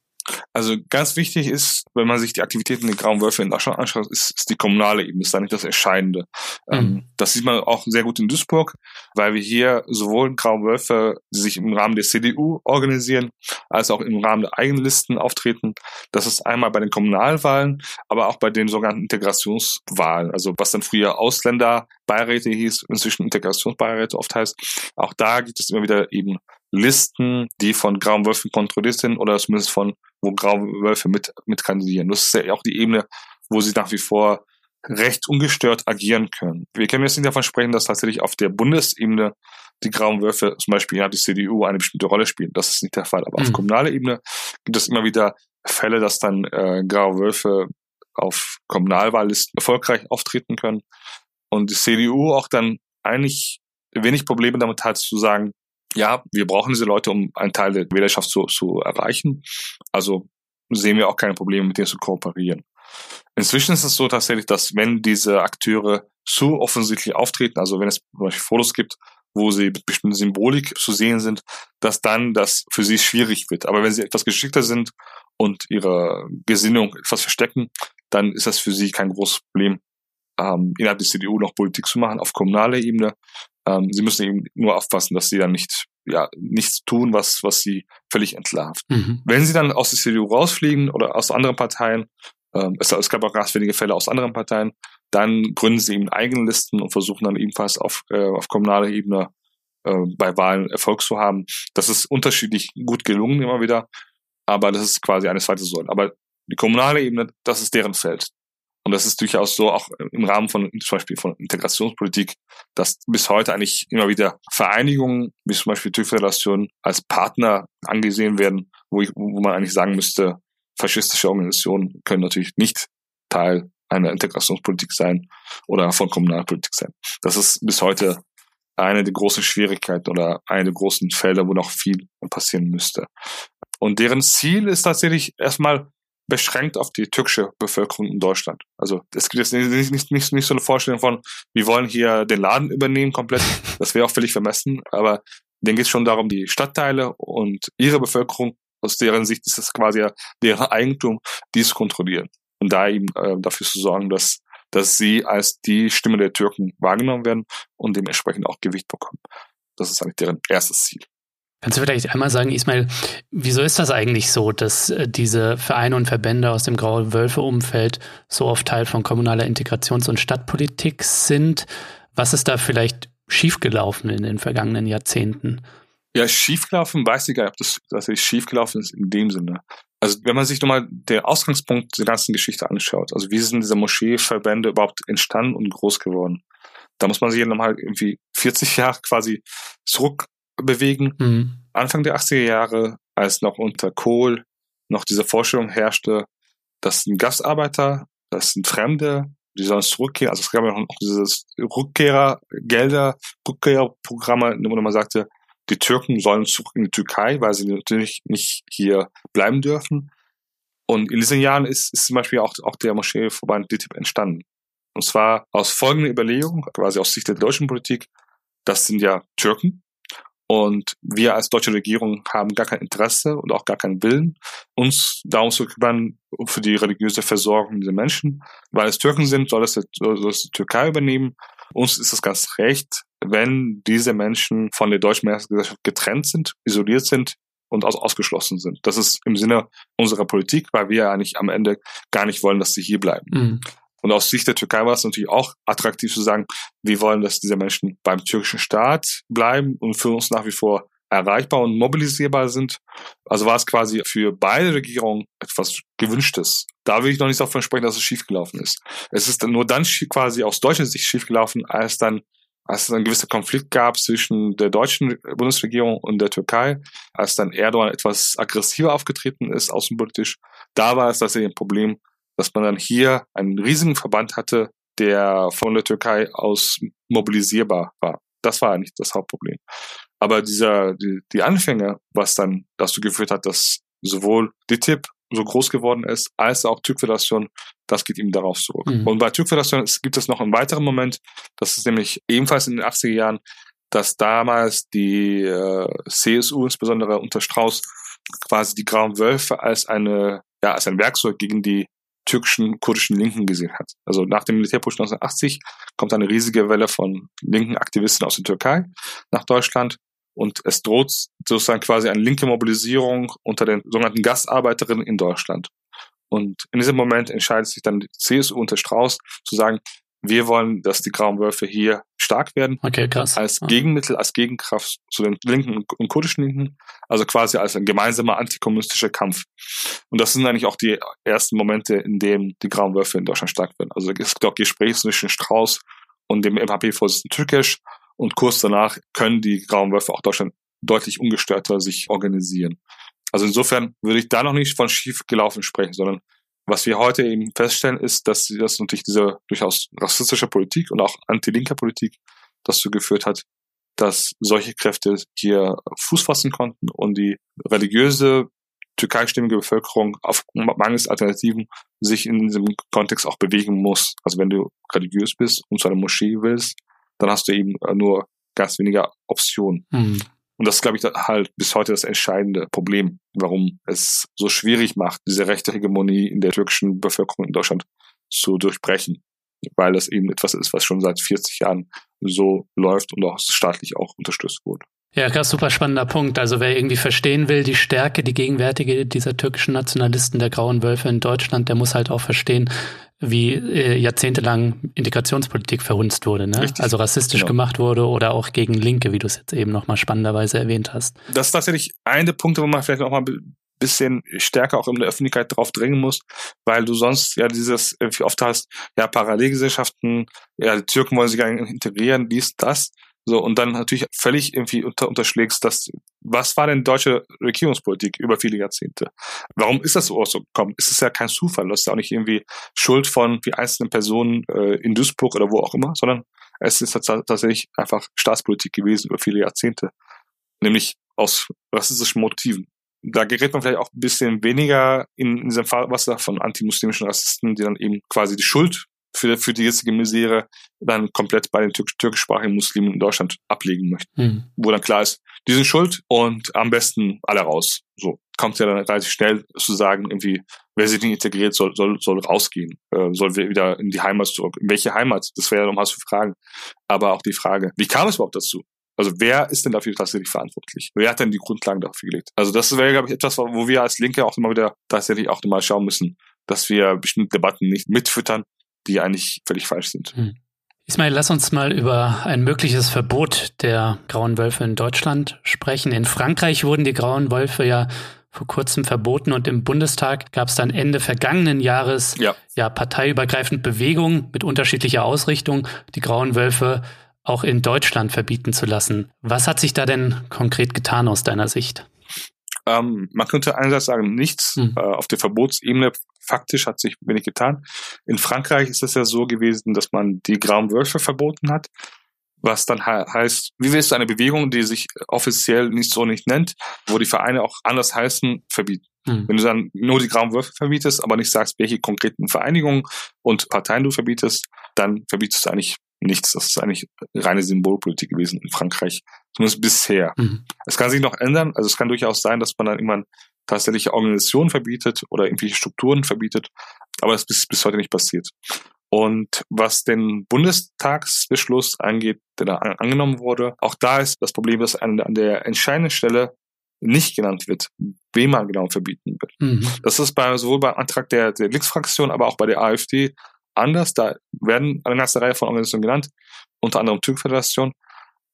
Also ganz wichtig ist, wenn man sich die Aktivitäten der Grauen Wölfe in Deutschland anschaut, ist, ist die kommunale Ebene, ist da nicht das Entscheidende. Mhm. Ähm, das sieht man auch sehr gut in Duisburg, weil wir hier sowohl Grauen Wölfe, die sich im Rahmen der CDU organisieren, als auch im Rahmen der eigenen Listen auftreten. Das ist einmal bei den Kommunalwahlen, aber auch bei den sogenannten Integrationswahlen, also was dann früher Ausländerbeiräte hieß, inzwischen Integrationsbeiräte oft heißt. Auch da gibt es immer wieder eben Listen, die von Grauen Wölfen kontrolliert sind oder zumindest von, wo Graue Wölfe mit, mit kandidieren. Das ist ja auch die Ebene, wo sie nach wie vor recht ungestört agieren können. Wir können jetzt nicht davon sprechen, dass tatsächlich auf der Bundesebene die Grauen Wölfe zum Beispiel ja die CDU eine bestimmte Rolle spielen. Das ist nicht der Fall. Aber mhm. auf kommunaler Ebene gibt es immer wieder Fälle, dass dann äh, Graue Wölfe auf Kommunalwahllisten erfolgreich auftreten können und die CDU auch dann eigentlich wenig Probleme damit hat zu sagen, ja, wir brauchen diese Leute, um einen Teil der Wählerschaft zu, zu erreichen. Also sehen wir auch keine Probleme, mit denen zu kooperieren. Inzwischen ist es so tatsächlich, dass wenn diese Akteure zu offensichtlich auftreten, also wenn es zum Beispiel Fotos gibt, wo sie mit bestimmter Symbolik zu sehen sind, dass dann das für sie schwierig wird. Aber wenn sie etwas geschickter sind und ihre Gesinnung etwas verstecken, dann ist das für sie kein großes Problem, ähm, innerhalb der CDU noch Politik zu machen auf kommunaler Ebene. Ähm, sie müssen eben nur aufpassen, dass sie dann nicht ja nichts tun, was was sie völlig entlarvt. Mhm. Wenn sie dann aus der CDU rausfliegen oder aus anderen Parteien, ähm, es, es gab auch ganz wenige Fälle aus anderen Parteien, dann gründen sie eben eigene Listen und versuchen dann ebenfalls auf äh, auf kommunaler Ebene äh, bei Wahlen Erfolg zu haben. Das ist unterschiedlich gut gelungen immer wieder, aber das ist quasi eine zweite Säule. Aber die kommunale Ebene, das ist deren Feld. Und das ist durchaus so auch im Rahmen von zum Beispiel von Integrationspolitik, dass bis heute eigentlich immer wieder Vereinigungen, wie zum Beispiel TÜV-Föderation, als Partner angesehen werden, wo, ich, wo man eigentlich sagen müsste, faschistische Organisationen können natürlich nicht Teil einer Integrationspolitik sein oder von Kommunalpolitik sein. Das ist bis heute eine der großen Schwierigkeiten oder eine der großen Felder, wo noch viel passieren müsste. Und deren Ziel ist tatsächlich erstmal beschränkt auf die türkische Bevölkerung in Deutschland. Also es gibt jetzt nicht, nicht, nicht, nicht so eine Vorstellung von, wir wollen hier den Laden übernehmen komplett. Das wäre auch völlig vermessen. Aber denen geht es schon darum, die Stadtteile und ihre Bevölkerung, aus deren Sicht ist es quasi deren Eigentum, die zu kontrollieren. Und da eben äh, dafür zu sorgen, dass, dass sie als die Stimme der Türken wahrgenommen werden und dementsprechend auch Gewicht bekommen. Das ist eigentlich deren erstes Ziel. Kannst du vielleicht einmal sagen, Ismail, wieso ist das eigentlich so, dass äh, diese Vereine und Verbände aus dem Graue Wölfe-Umfeld so oft Teil von kommunaler Integrations- und Stadtpolitik sind? Was ist da vielleicht schiefgelaufen in den vergangenen Jahrzehnten? Ja, schiefgelaufen weiß ich gar nicht, ob das tatsächlich schiefgelaufen ist in dem Sinne. Also wenn man sich nochmal den Ausgangspunkt der ganzen Geschichte anschaut, also wie sind diese Moscheeverbände überhaupt entstanden und groß geworden? Da muss man sich nochmal irgendwie 40 Jahre quasi zurückbewegen. Mhm. Anfang der 80er Jahre, als noch unter Kohl noch diese Vorstellung herrschte, das sind Gastarbeiter, das sind Fremde, die sollen zurückkehren. Also es gab ja noch dieses Rückkehrergelder, Rückkehrerprogramme, wo man sagte, die Türken sollen zurück in die Türkei, weil sie natürlich nicht hier bleiben dürfen. Und in diesen Jahren ist, ist zum Beispiel auch, auch der Moscheeverband DITIB entstanden. Und zwar aus folgender Überlegung, quasi aus Sicht der deutschen Politik, das sind ja Türken, und wir als deutsche Regierung haben gar kein Interesse und auch gar keinen Willen, uns darum zu kümmern für die religiöse Versorgung dieser Menschen. Weil es Türken sind, soll es, soll es die Türkei übernehmen. Uns ist es ganz recht, wenn diese Menschen von der deutschen Mehrheitsgesellschaft getrennt sind, isoliert sind und aus, ausgeschlossen sind. Das ist im Sinne unserer Politik, weil wir eigentlich am Ende gar nicht wollen, dass sie hier bleiben. Mhm. Und aus Sicht der Türkei war es natürlich auch attraktiv zu sagen, wir wollen, dass diese Menschen beim türkischen Staat bleiben und für uns nach wie vor erreichbar und mobilisierbar sind. Also war es quasi für beide Regierungen etwas Gewünschtes. Da will ich noch nicht davon sprechen, dass es schiefgelaufen ist. Es ist nur dann quasi aus deutscher Sicht schiefgelaufen, als dann als es ein gewisser Konflikt gab zwischen der deutschen Bundesregierung und der Türkei, als dann Erdogan etwas aggressiver aufgetreten ist, außenpolitisch, da war es tatsächlich ein Problem, dass man dann hier einen riesigen Verband hatte, der von der Türkei aus mobilisierbar war. Das war eigentlich das Hauptproblem. Aber dieser, die, die Anfänge, was dann dazu geführt hat, dass sowohl DITIB so groß geworden ist, als auch Türkföderation, das geht ihm darauf zurück. Mhm. Und bei Türkföderation gibt es noch einen weiteren Moment, das ist nämlich ebenfalls in den 80er Jahren, dass damals die äh, CSU, insbesondere unter Strauß, quasi die Grauen Wölfe als eine, ja, als ein Werkzeug gegen die türkischen, kurdischen Linken gesehen hat. Also nach dem Militärputsch 1980 kommt eine riesige Welle von linken Aktivisten aus der Türkei nach Deutschland und es droht sozusagen quasi eine linke Mobilisierung unter den sogenannten Gastarbeiterinnen in Deutschland. Und in diesem Moment entscheidet sich dann die CSU unter Strauß zu sagen, wir wollen, dass die Grauen Wölfe hier stark werden. Okay, krass. Als Gegenmittel, als Gegenkraft zu den linken und kurdischen Linken. Also quasi als ein gemeinsamer antikommunistischer Kampf. Und das sind eigentlich auch die ersten Momente, in denen die Grauen Wölfe in Deutschland stark werden. Also es gibt auch Gespräche zwischen Strauß und dem MHP-Vorsitzenden Türkisch. Und kurz danach können die Grauen Wölfe auch Deutschland deutlich ungestörter sich organisieren. Also insofern würde ich da noch nicht von schief gelaufen sprechen, sondern was wir heute eben feststellen, ist, dass das natürlich diese durchaus rassistische Politik und auch anti-linker Politik dazu geführt hat, dass solche Kräfte hier Fuß fassen konnten und die religiöse türkeistimmige Bevölkerung auf mangels Alternativen sich in diesem Kontext auch bewegen muss. Also wenn du religiös bist und zu einer Moschee willst, dann hast du eben nur ganz weniger Optionen. Mhm. Und das ist, glaube ich, halt bis heute das entscheidende Problem, warum es so schwierig macht, diese rechte Hegemonie in der türkischen Bevölkerung in Deutschland zu durchbrechen. Weil das eben etwas ist, was schon seit 40 Jahren so läuft und auch staatlich auch unterstützt wurde. Ja, krass, super spannender Punkt. Also wer irgendwie verstehen will, die Stärke, die gegenwärtige dieser türkischen Nationalisten der Grauen Wölfe in Deutschland, der muss halt auch verstehen, wie äh, jahrzehntelang Integrationspolitik verhunzt wurde, ne? also rassistisch genau. gemacht wurde oder auch gegen Linke, wie du es jetzt eben nochmal spannenderweise erwähnt hast. Das ist tatsächlich eine der Punkte, wo man vielleicht nochmal ein bisschen stärker auch in der Öffentlichkeit drauf dringen muss, weil du sonst ja dieses irgendwie oft hast, ja Parallelgesellschaften, ja die Türken wollen sich gar nicht integrieren, dies, das. So, und dann natürlich völlig irgendwie unter, unterschlägst, dass, was war denn deutsche Regierungspolitik über viele Jahrzehnte? Warum ist das so gekommen? Es ist ja kein Zufall, das ist ja auch nicht irgendwie Schuld von wie einzelnen Personen äh, in Duisburg oder wo auch immer, sondern es ist tatsächlich einfach Staatspolitik gewesen über viele Jahrzehnte. Nämlich aus rassistischen Motiven. da gerät man vielleicht auch ein bisschen weniger in, in diesem Fahrwasser von antimuslimischen Rassisten, die dann eben quasi die Schuld für, für die jetzige Misere dann komplett bei den türk türkischsprachigen Muslimen in Deutschland ablegen möchten. Mhm. Wo dann klar ist, die sind schuld und am besten alle raus. So kommt ja dann relativ schnell zu sagen, irgendwie, wer sich nicht integriert, soll, soll, soll rausgehen, äh, soll wieder in die Heimat zurück. In welche Heimat? Das wäre ja nochmal zu fragen. Aber auch die Frage, wie kam es überhaupt dazu? Also wer ist denn dafür tatsächlich verantwortlich? Wer hat denn die Grundlagen dafür gelegt? Also das wäre, glaube ich, etwas, wo wir als Linke auch immer wieder tatsächlich auch nochmal schauen müssen, dass wir bestimmte Debatten nicht mitfüttern, die eigentlich völlig falsch sind. Hm. Ismail, lass uns mal über ein mögliches Verbot der grauen Wölfe in Deutschland sprechen. In Frankreich wurden die grauen Wölfe ja vor kurzem verboten und im Bundestag gab es dann Ende vergangenen Jahres ja, ja parteiübergreifend Bewegungen mit unterschiedlicher Ausrichtung, die grauen Wölfe auch in Deutschland verbieten zu lassen. Was hat sich da denn konkret getan aus deiner Sicht? Ähm, man könnte einerseits sagen, nichts. Hm. Äh, auf der Verbotsebene faktisch hat sich wenig getan. In Frankreich ist es ja so gewesen, dass man die grauen Wölfe verboten hat, was dann he heißt, wie willst du eine Bewegung, die sich offiziell nicht so nicht nennt, wo die Vereine auch anders heißen, verbieten? Hm. Wenn du dann nur die grauen Wölfe verbietest, aber nicht sagst, welche konkreten Vereinigungen und Parteien du verbietest, dann verbietest du eigentlich nichts. Das ist eigentlich reine Symbolpolitik gewesen in Frankreich, zumindest bisher. Mhm. Es kann sich noch ändern. Also es kann durchaus sein, dass man dann irgendwann tatsächlich Organisationen verbietet oder irgendwelche Strukturen verbietet, aber das ist bis heute nicht passiert. Und was den Bundestagsbeschluss angeht, der da angenommen wurde, auch da ist das Problem, dass an, an der entscheidenden Stelle nicht genannt wird, wem man genau verbieten wird. Mhm. Das ist bei, sowohl beim Antrag der, der Linksfraktion, aber auch bei der AfD anders. Da werden eine ganze Reihe von Organisationen genannt, unter anderem Türkföderation.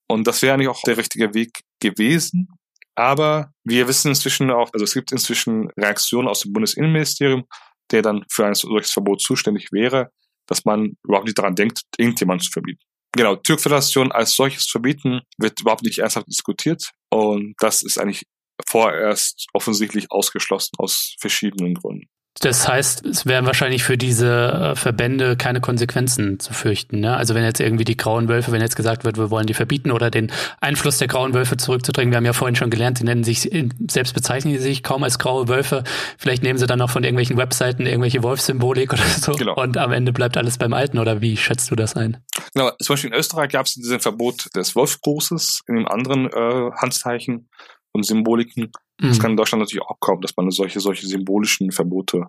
Und das wäre eigentlich auch der richtige Weg gewesen. Aber wir wissen inzwischen auch, also es gibt inzwischen Reaktionen aus dem Bundesinnenministerium, der dann für ein solches Verbot zuständig wäre, dass man überhaupt nicht daran denkt, irgendjemanden zu verbieten. Genau, Türkföderation als solches verbieten wird überhaupt nicht ernsthaft diskutiert. Und das ist eigentlich vorerst offensichtlich ausgeschlossen aus verschiedenen Gründen. Das heißt, es wären wahrscheinlich für diese äh, Verbände keine Konsequenzen zu fürchten. Ne? Also wenn jetzt irgendwie die grauen Wölfe, wenn jetzt gesagt wird, wir wollen die verbieten oder den Einfluss der grauen Wölfe zurückzudrängen. Wir haben ja vorhin schon gelernt, sie nennen sich, selbst bezeichnen sie sich kaum als graue Wölfe. Vielleicht nehmen sie dann noch von irgendwelchen Webseiten irgendwelche Wolfsymbolik oder so. Genau. Und am Ende bleibt alles beim Alten. Oder wie schätzt du das ein? Genau, zum Beispiel in Österreich gab es dieses Verbot des Wolfgrußes in einem anderen äh, Handzeichen und Symboliken. Das mhm. kann in Deutschland natürlich auch kommen, dass man solche, solche symbolischen Verbote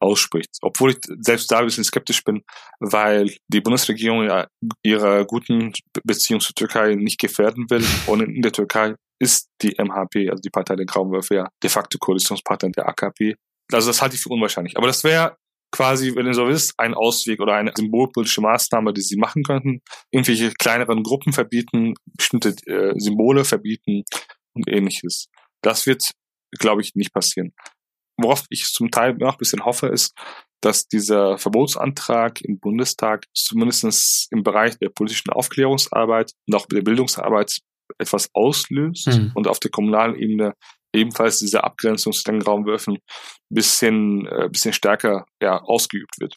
ausspricht. Obwohl ich selbst da ein bisschen skeptisch bin, weil die Bundesregierung ja ihre guten Beziehungen zur Türkei nicht gefährden will. Und in der Türkei ist die MHP, also die Partei der Grauenwürfe, ja de facto Koalitionspartner der AKP. Also das halte ich für unwahrscheinlich. Aber das wäre quasi, wenn ihr so wisst, ein Ausweg oder eine symbolpolitische Maßnahme, die sie machen könnten. Irgendwelche kleineren Gruppen verbieten, bestimmte äh, Symbole verbieten und ähnliches. Das wird, glaube ich, nicht passieren. Worauf ich zum Teil noch ein bisschen hoffe, ist, dass dieser Verbotsantrag im Bundestag zumindest im Bereich der politischen Aufklärungsarbeit und auch der Bildungsarbeit etwas auslöst mhm. und auf der kommunalen Ebene ebenfalls diese Abgrenzung zu den Raumwürfen ein bisschen, äh, bisschen stärker ja, ausgeübt wird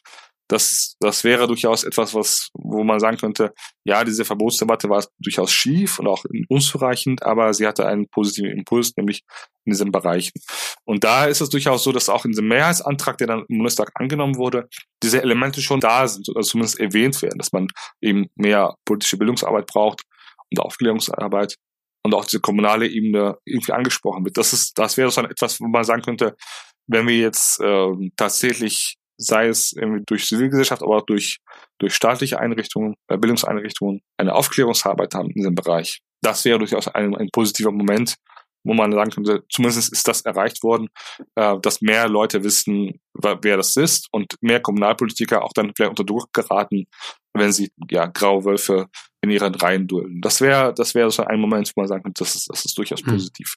das, das wäre durchaus etwas, was, wo man sagen könnte, ja, diese Verbotsdebatte war durchaus schief und auch unzureichend, aber sie hatte einen positiven Impuls, nämlich in diesen Bereichen. Und da ist es durchaus so, dass auch in diesem Mehrheitsantrag, der dann im Bundestag angenommen wurde, diese Elemente schon da sind, oder zumindest erwähnt werden, dass man eben mehr politische Bildungsarbeit braucht und Aufklärungsarbeit und auch diese kommunale Ebene irgendwie angesprochen wird. Das ist, das wäre so etwas, wo man sagen könnte, wenn wir jetzt äh, tatsächlich sei es irgendwie durch Zivilgesellschaft, aber auch durch, durch staatliche Einrichtungen, äh, Bildungseinrichtungen, eine Aufklärungsarbeit haben in diesem Bereich. Das wäre durchaus ein, ein positiver Moment, wo man sagen könnte, zumindest ist das erreicht worden, äh, dass mehr Leute wissen, wer das ist und mehr Kommunalpolitiker auch dann vielleicht unter Druck geraten, wenn sie ja graue Wölfe in ihren Reihen dulden. Das wäre das wäre so ein Moment, wo man sagen könnte, das ist, das ist durchaus mhm. positiv.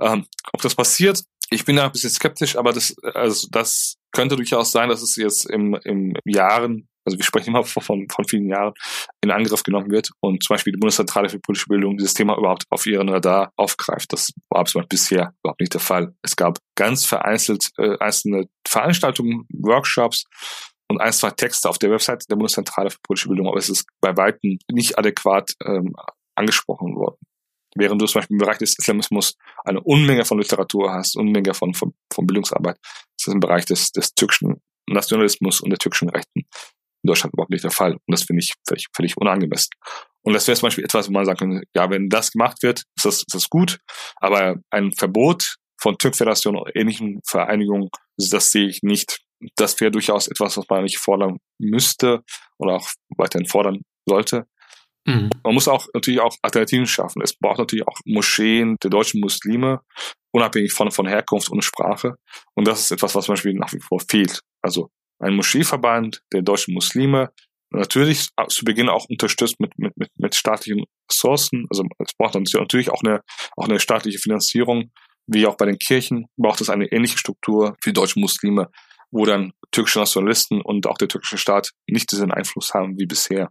Ähm, ob das passiert, ich bin da ein bisschen skeptisch, aber das, also das könnte durchaus sein, dass es jetzt im, im Jahren, also wir sprechen immer von, von vielen Jahren, in Angriff genommen wird und zum Beispiel die Bundeszentrale für politische Bildung dieses Thema überhaupt auf ihren Radar aufgreift. Das war bisher überhaupt nicht der Fall. Es gab ganz vereinzelt äh, einzelne Veranstaltungen, Workshops und ein, zwei Texte auf der Website der Bundeszentrale für politische Bildung, aber es ist bei weitem nicht adäquat ähm, angesprochen worden. Während du zum Beispiel im Bereich des Islamismus eine Unmenge von Literatur hast, Unmenge von, von, von Bildungsarbeit, das im Bereich des, des türkischen Nationalismus und der türkischen Rechten in Deutschland überhaupt nicht der Fall. Und das finde ich völlig, völlig unangemessen. Und das wäre zum Beispiel etwas, wo man sagen könnte, ja, wenn das gemacht wird, ist das, ist das gut. Aber ein Verbot von Türkföderation oder ähnlichen Vereinigungen, das sehe ich nicht. Das wäre durchaus etwas, was man nicht fordern müsste oder auch weiterhin fordern sollte. Mhm. Man muss auch natürlich auch Alternativen schaffen. Es braucht natürlich auch Moscheen der deutschen Muslime, unabhängig von, von Herkunft und Sprache. Und das ist etwas, was zum Beispiel nach wie vor fehlt. Also ein Moscheeverband der deutschen Muslime, natürlich zu Beginn auch unterstützt mit, mit, mit, mit staatlichen Ressourcen. Also es braucht natürlich auch eine, auch eine staatliche Finanzierung, wie auch bei den Kirchen braucht es eine ähnliche Struktur für deutsche Muslime, wo dann türkische Nationalisten und auch der türkische Staat nicht diesen Einfluss haben wie bisher.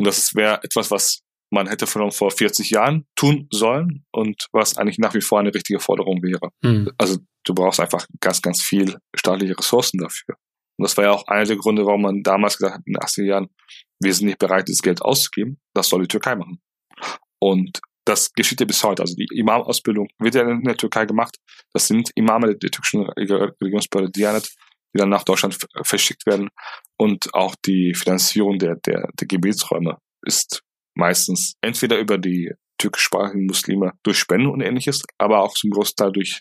Und das wäre etwas, was man hätte von vor 40 Jahren tun sollen und was eigentlich nach wie vor eine richtige Forderung wäre. Mhm. Also du brauchst einfach ganz, ganz viel staatliche Ressourcen dafür. Und das war ja auch einer der Gründe, warum man damals gesagt hat, in den 80er Jahren, wir sind nicht bereit, das Geld auszugeben, das soll die Türkei machen. Und das geschieht ja bis heute. Also die Imam-Ausbildung wird ja in der Türkei gemacht. Das sind Imame der türkischen Religionsbehörde Diyanet, die dann nach Deutschland verschickt werden. Und auch die Finanzierung der, der, der Gebetsräume ist meistens entweder über die türkischsprachigen Muslime durch Spenden und ähnliches, aber auch zum Großteil durch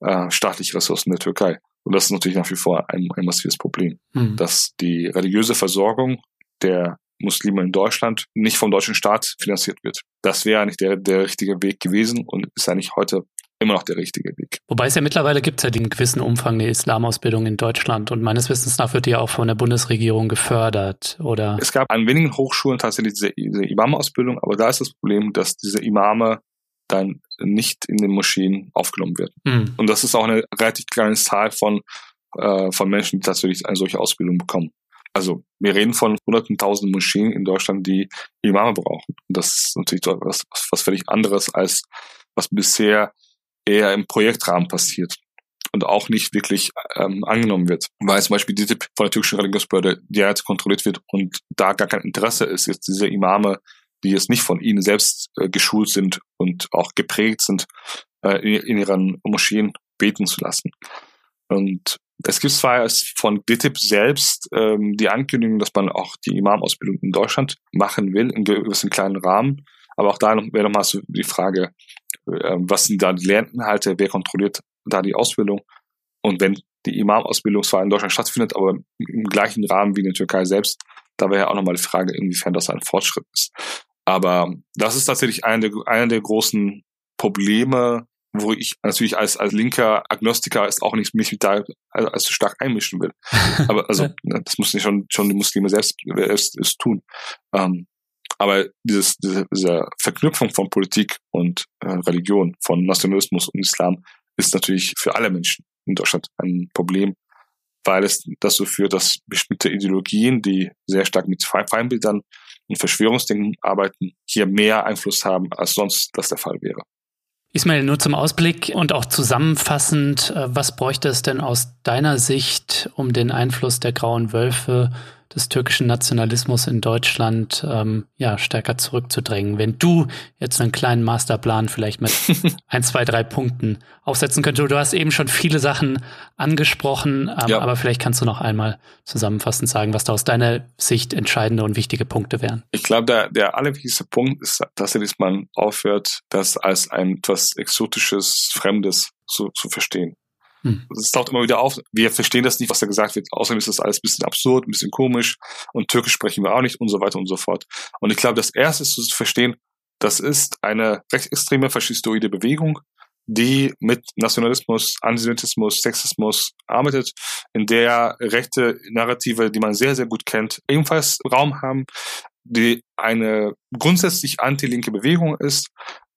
äh, staatliche Ressourcen der Türkei. Und das ist natürlich nach wie vor ein, ein massives Problem, mhm. dass die religiöse Versorgung der Muslime in Deutschland nicht vom deutschen Staat finanziert wird. Das wäre eigentlich der, der richtige Weg gewesen und ist eigentlich heute immer noch der richtige Weg. Wobei es ja mittlerweile gibt es ja den gewissen Umfang der Islamausbildung in Deutschland und meines Wissens nach wird die ja auch von der Bundesregierung gefördert, oder? Es gab an wenigen Hochschulen tatsächlich diese, diese Imam-Ausbildung, aber da ist das Problem, dass diese Imame dann nicht in den Moscheen aufgenommen werden. Mhm. Und das ist auch eine relativ kleine Zahl von, äh, von Menschen, die tatsächlich eine solche Ausbildung bekommen. Also wir reden von hunderten tausend Moscheen in Deutschland, die Imame brauchen. Und das ist natürlich was, was völlig anderes als was bisher eher im Projektrahmen passiert und auch nicht wirklich ähm, angenommen wird, weil zum Beispiel die von der türkischen Religionsbehörde direkt kontrolliert wird und da gar kein Interesse ist, jetzt diese Imame, die jetzt nicht von ihnen selbst äh, geschult sind und auch geprägt sind, äh, in, in ihren Moscheen beten zu lassen. Und es gibt zwar von DITIB selbst ähm, die Ankündigung, dass man auch die Imam-Ausbildung in Deutschland machen will, in gewissen kleinen Rahmen. Aber auch da wäre nochmal so die Frage, was sind da die Lerninhalte, wer kontrolliert da die Ausbildung? Und wenn die Imam-Ausbildung zwar in Deutschland stattfindet, aber im gleichen Rahmen wie in der Türkei selbst, da wäre ja auch nochmal die Frage, inwiefern das ein Fortschritt ist. Aber das ist tatsächlich einer der, einer der großen Probleme, wo ich natürlich als, als linker Agnostiker ist auch nicht mich da als zu stark einmischen will. Aber also ne, das muss nicht schon schon die Muslime selbst, selbst tun. Ähm, aber dieses, diese, diese Verknüpfung von Politik und äh, Religion, von Nationalismus und Islam ist natürlich für alle Menschen in Deutschland ein Problem, weil es dazu führt, dass bestimmte Ideologien, die sehr stark mit Feindbildern und Verschwörungsdingen arbeiten, hier mehr Einfluss haben, als sonst das der Fall wäre. Ismail, nur zum Ausblick und auch zusammenfassend, äh, was bräuchte es denn aus deiner Sicht, um den Einfluss der grauen Wölfe des türkischen Nationalismus in Deutschland ähm, ja stärker zurückzudrängen. Wenn du jetzt einen kleinen Masterplan vielleicht mit ein, zwei, drei Punkten aufsetzen könntest. Du hast eben schon viele Sachen angesprochen, ähm, ja. aber vielleicht kannst du noch einmal zusammenfassend sagen, was da aus deiner Sicht entscheidende und wichtige Punkte wären. Ich glaube, der, der allerwichtigste Punkt ist tatsächlich, dass man aufhört, das als ein etwas exotisches, Fremdes zu, zu verstehen. Hm. Es taucht immer wieder auf. Wir verstehen das nicht, was da gesagt wird. Außerdem ist das alles ein bisschen absurd, ein bisschen komisch und Türkisch sprechen wir auch nicht und so weiter und so fort. Und ich glaube, das erste ist zu verstehen, das ist eine rechtsextreme faschistoide Bewegung, die mit Nationalismus, Antisemitismus, Sexismus arbeitet, in der rechte Narrative, die man sehr, sehr gut kennt, ebenfalls Raum haben, die eine grundsätzlich anti-linke Bewegung ist,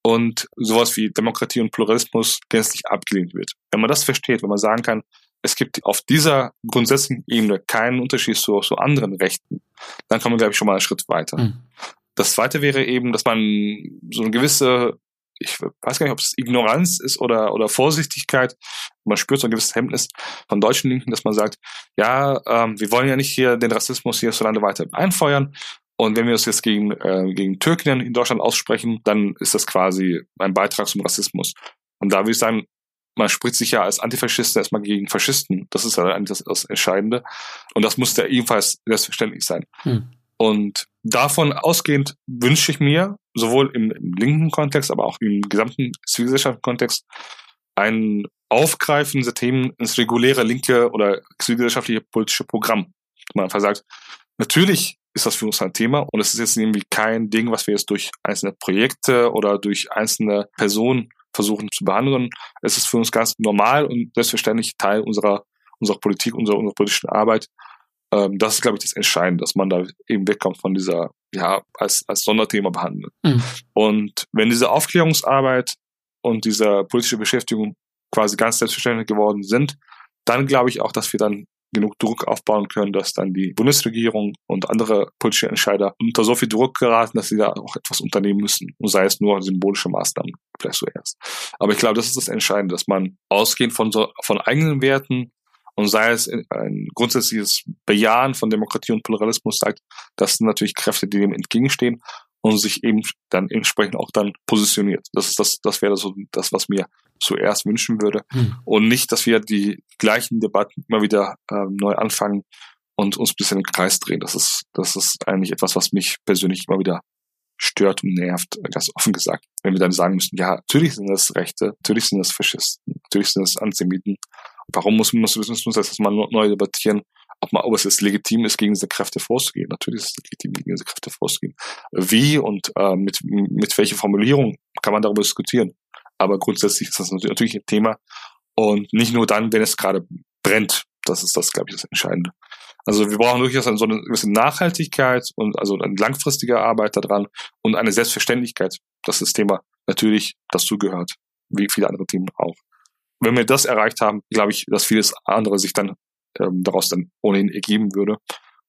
und sowas wie Demokratie und Pluralismus gänzlich abgelehnt wird. Wenn man das versteht, wenn man sagen kann, es gibt auf dieser grundsätzlichen Ebene keinen Unterschied zu, zu anderen Rechten, dann kommen wir, glaube ich, schon mal einen Schritt weiter. Mhm. Das zweite wäre eben, dass man so eine gewisse, ich weiß gar nicht, ob es Ignoranz ist oder, oder Vorsichtigkeit, man spürt so ein gewisses Hemmnis von deutschen Linken, dass man sagt, ja, ähm, wir wollen ja nicht hier den Rassismus hier so lange weiter einfeuern Und wenn wir uns jetzt gegen, äh, gegen Türken in Deutschland aussprechen, dann ist das quasi ein Beitrag zum Rassismus. Und da würde ich sagen, man spricht sich ja als Antifaschist erstmal gegen Faschisten. Das ist ja eigentlich das, das Entscheidende. Und das muss ja ebenfalls selbstverständlich sein. Hm. Und davon ausgehend wünsche ich mir, sowohl im, im linken Kontext, aber auch im gesamten zivilgesellschaftlichen Kontext, ein Aufgreifen dieser Themen ins reguläre linke oder zivilgesellschaftliche politische Programm. Man einfach sagt, natürlich ist das für uns ein Thema und es ist jetzt irgendwie kein Ding, was wir jetzt durch einzelne Projekte oder durch einzelne Personen versuchen zu behandeln. Es ist für uns ganz normal und selbstverständlich Teil unserer, unserer Politik, unserer, unserer politischen Arbeit. Ähm, das ist, glaube ich, das Entscheidende, dass man da eben wegkommt von dieser, ja, als, als Sonderthema behandeln. Mhm. Und wenn diese Aufklärungsarbeit und diese politische Beschäftigung quasi ganz selbstverständlich geworden sind, dann glaube ich auch, dass wir dann genug Druck aufbauen können, dass dann die Bundesregierung und andere politische Entscheider unter so viel Druck geraten, dass sie da auch etwas unternehmen müssen. Und sei es nur symbolische Maßnahmen, vielleicht zuerst. Aber ich glaube, das ist das Entscheidende, dass man ausgehend von so, von eigenen Werten und sei es ein grundsätzliches Bejahen von Demokratie und Pluralismus sagt, das sind natürlich Kräfte, die dem entgegenstehen und sich eben dann entsprechend auch dann positioniert. Das ist das, das wäre so das, was mir zuerst wünschen würde. Hm. Und nicht, dass wir die gleichen Debatten immer wieder äh, neu anfangen und uns ein bisschen im Kreis drehen. Das ist, das ist eigentlich etwas, was mich persönlich immer wieder stört und nervt, ganz offen gesagt. Wenn wir dann sagen müssen, ja, natürlich sind das Rechte, natürlich sind das Faschisten, natürlich sind das Antisemiten. Warum muss man muss, muss, muss das mal neu debattieren? Ob, es jetzt legitim ist, gegen diese Kräfte vorzugehen. Natürlich ist es legitim, gegen diese Kräfte vorzugehen. Wie und äh, mit, mit welcher Formulierung kann man darüber diskutieren. Aber grundsätzlich ist das natürlich ein Thema. Und nicht nur dann, wenn es gerade brennt. Das ist das, glaube ich, das Entscheidende. Also wir brauchen durchaus so eine gewisse Nachhaltigkeit und also eine langfristige Arbeit daran und eine Selbstverständlichkeit, dass das Thema natürlich dazugehört, wie viele andere Themen auch. Wenn wir das erreicht haben, glaube ich, dass vieles andere sich dann ähm, daraus dann ohnehin ergeben würde.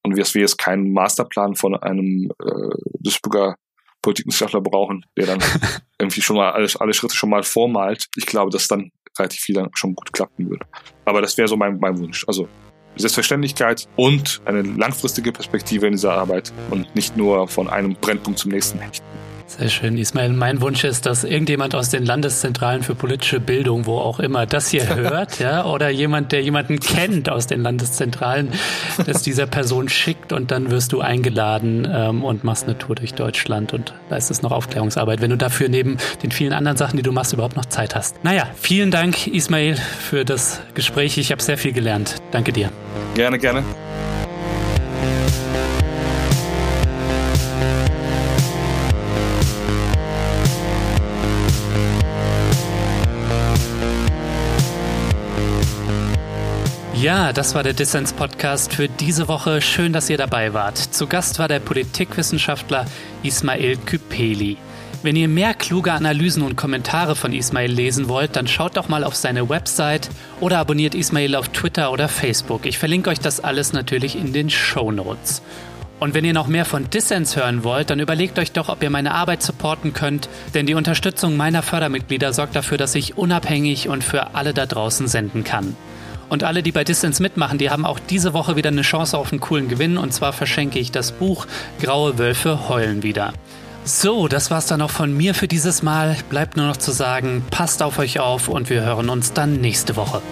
Und dass wir jetzt keinen Masterplan von einem äh, Duisburger Politikwissenschaftler brauchen, der dann irgendwie schon mal alle, alle Schritte schon mal vormalt. Ich glaube, dass dann relativ viel dann schon gut klappen würde. Aber das wäre so mein, mein Wunsch. Also Selbstverständlichkeit und eine langfristige Perspektive in dieser Arbeit und nicht nur von einem Brennpunkt zum nächsten hechten. Sehr schön, Ismail. Mein Wunsch ist, dass irgendjemand aus den Landeszentralen für politische Bildung, wo auch immer, das hier hört, ja, oder jemand, der jemanden kennt aus den Landeszentralen, dass dieser Person schickt und dann wirst du eingeladen ähm, und machst eine Tour durch Deutschland und leistest noch Aufklärungsarbeit, wenn du dafür neben den vielen anderen Sachen, die du machst, überhaupt noch Zeit hast. Naja, vielen Dank, Ismail, für das Gespräch. Ich habe sehr viel gelernt. Danke dir. Gerne, gerne. Ja, das war der Dissens-Podcast für diese Woche. Schön, dass ihr dabei wart. Zu Gast war der Politikwissenschaftler Ismail Küpeli. Wenn ihr mehr kluge Analysen und Kommentare von Ismail lesen wollt, dann schaut doch mal auf seine Website oder abonniert Ismail auf Twitter oder Facebook. Ich verlinke euch das alles natürlich in den Show Notes. Und wenn ihr noch mehr von Dissens hören wollt, dann überlegt euch doch, ob ihr meine Arbeit supporten könnt, denn die Unterstützung meiner Fördermitglieder sorgt dafür, dass ich unabhängig und für alle da draußen senden kann. Und alle, die bei Distance mitmachen, die haben auch diese Woche wieder eine Chance auf einen coolen Gewinn. Und zwar verschenke ich das Buch Graue Wölfe heulen wieder. So, das war's dann auch von mir für dieses Mal. Bleibt nur noch zu sagen, passt auf euch auf und wir hören uns dann nächste Woche.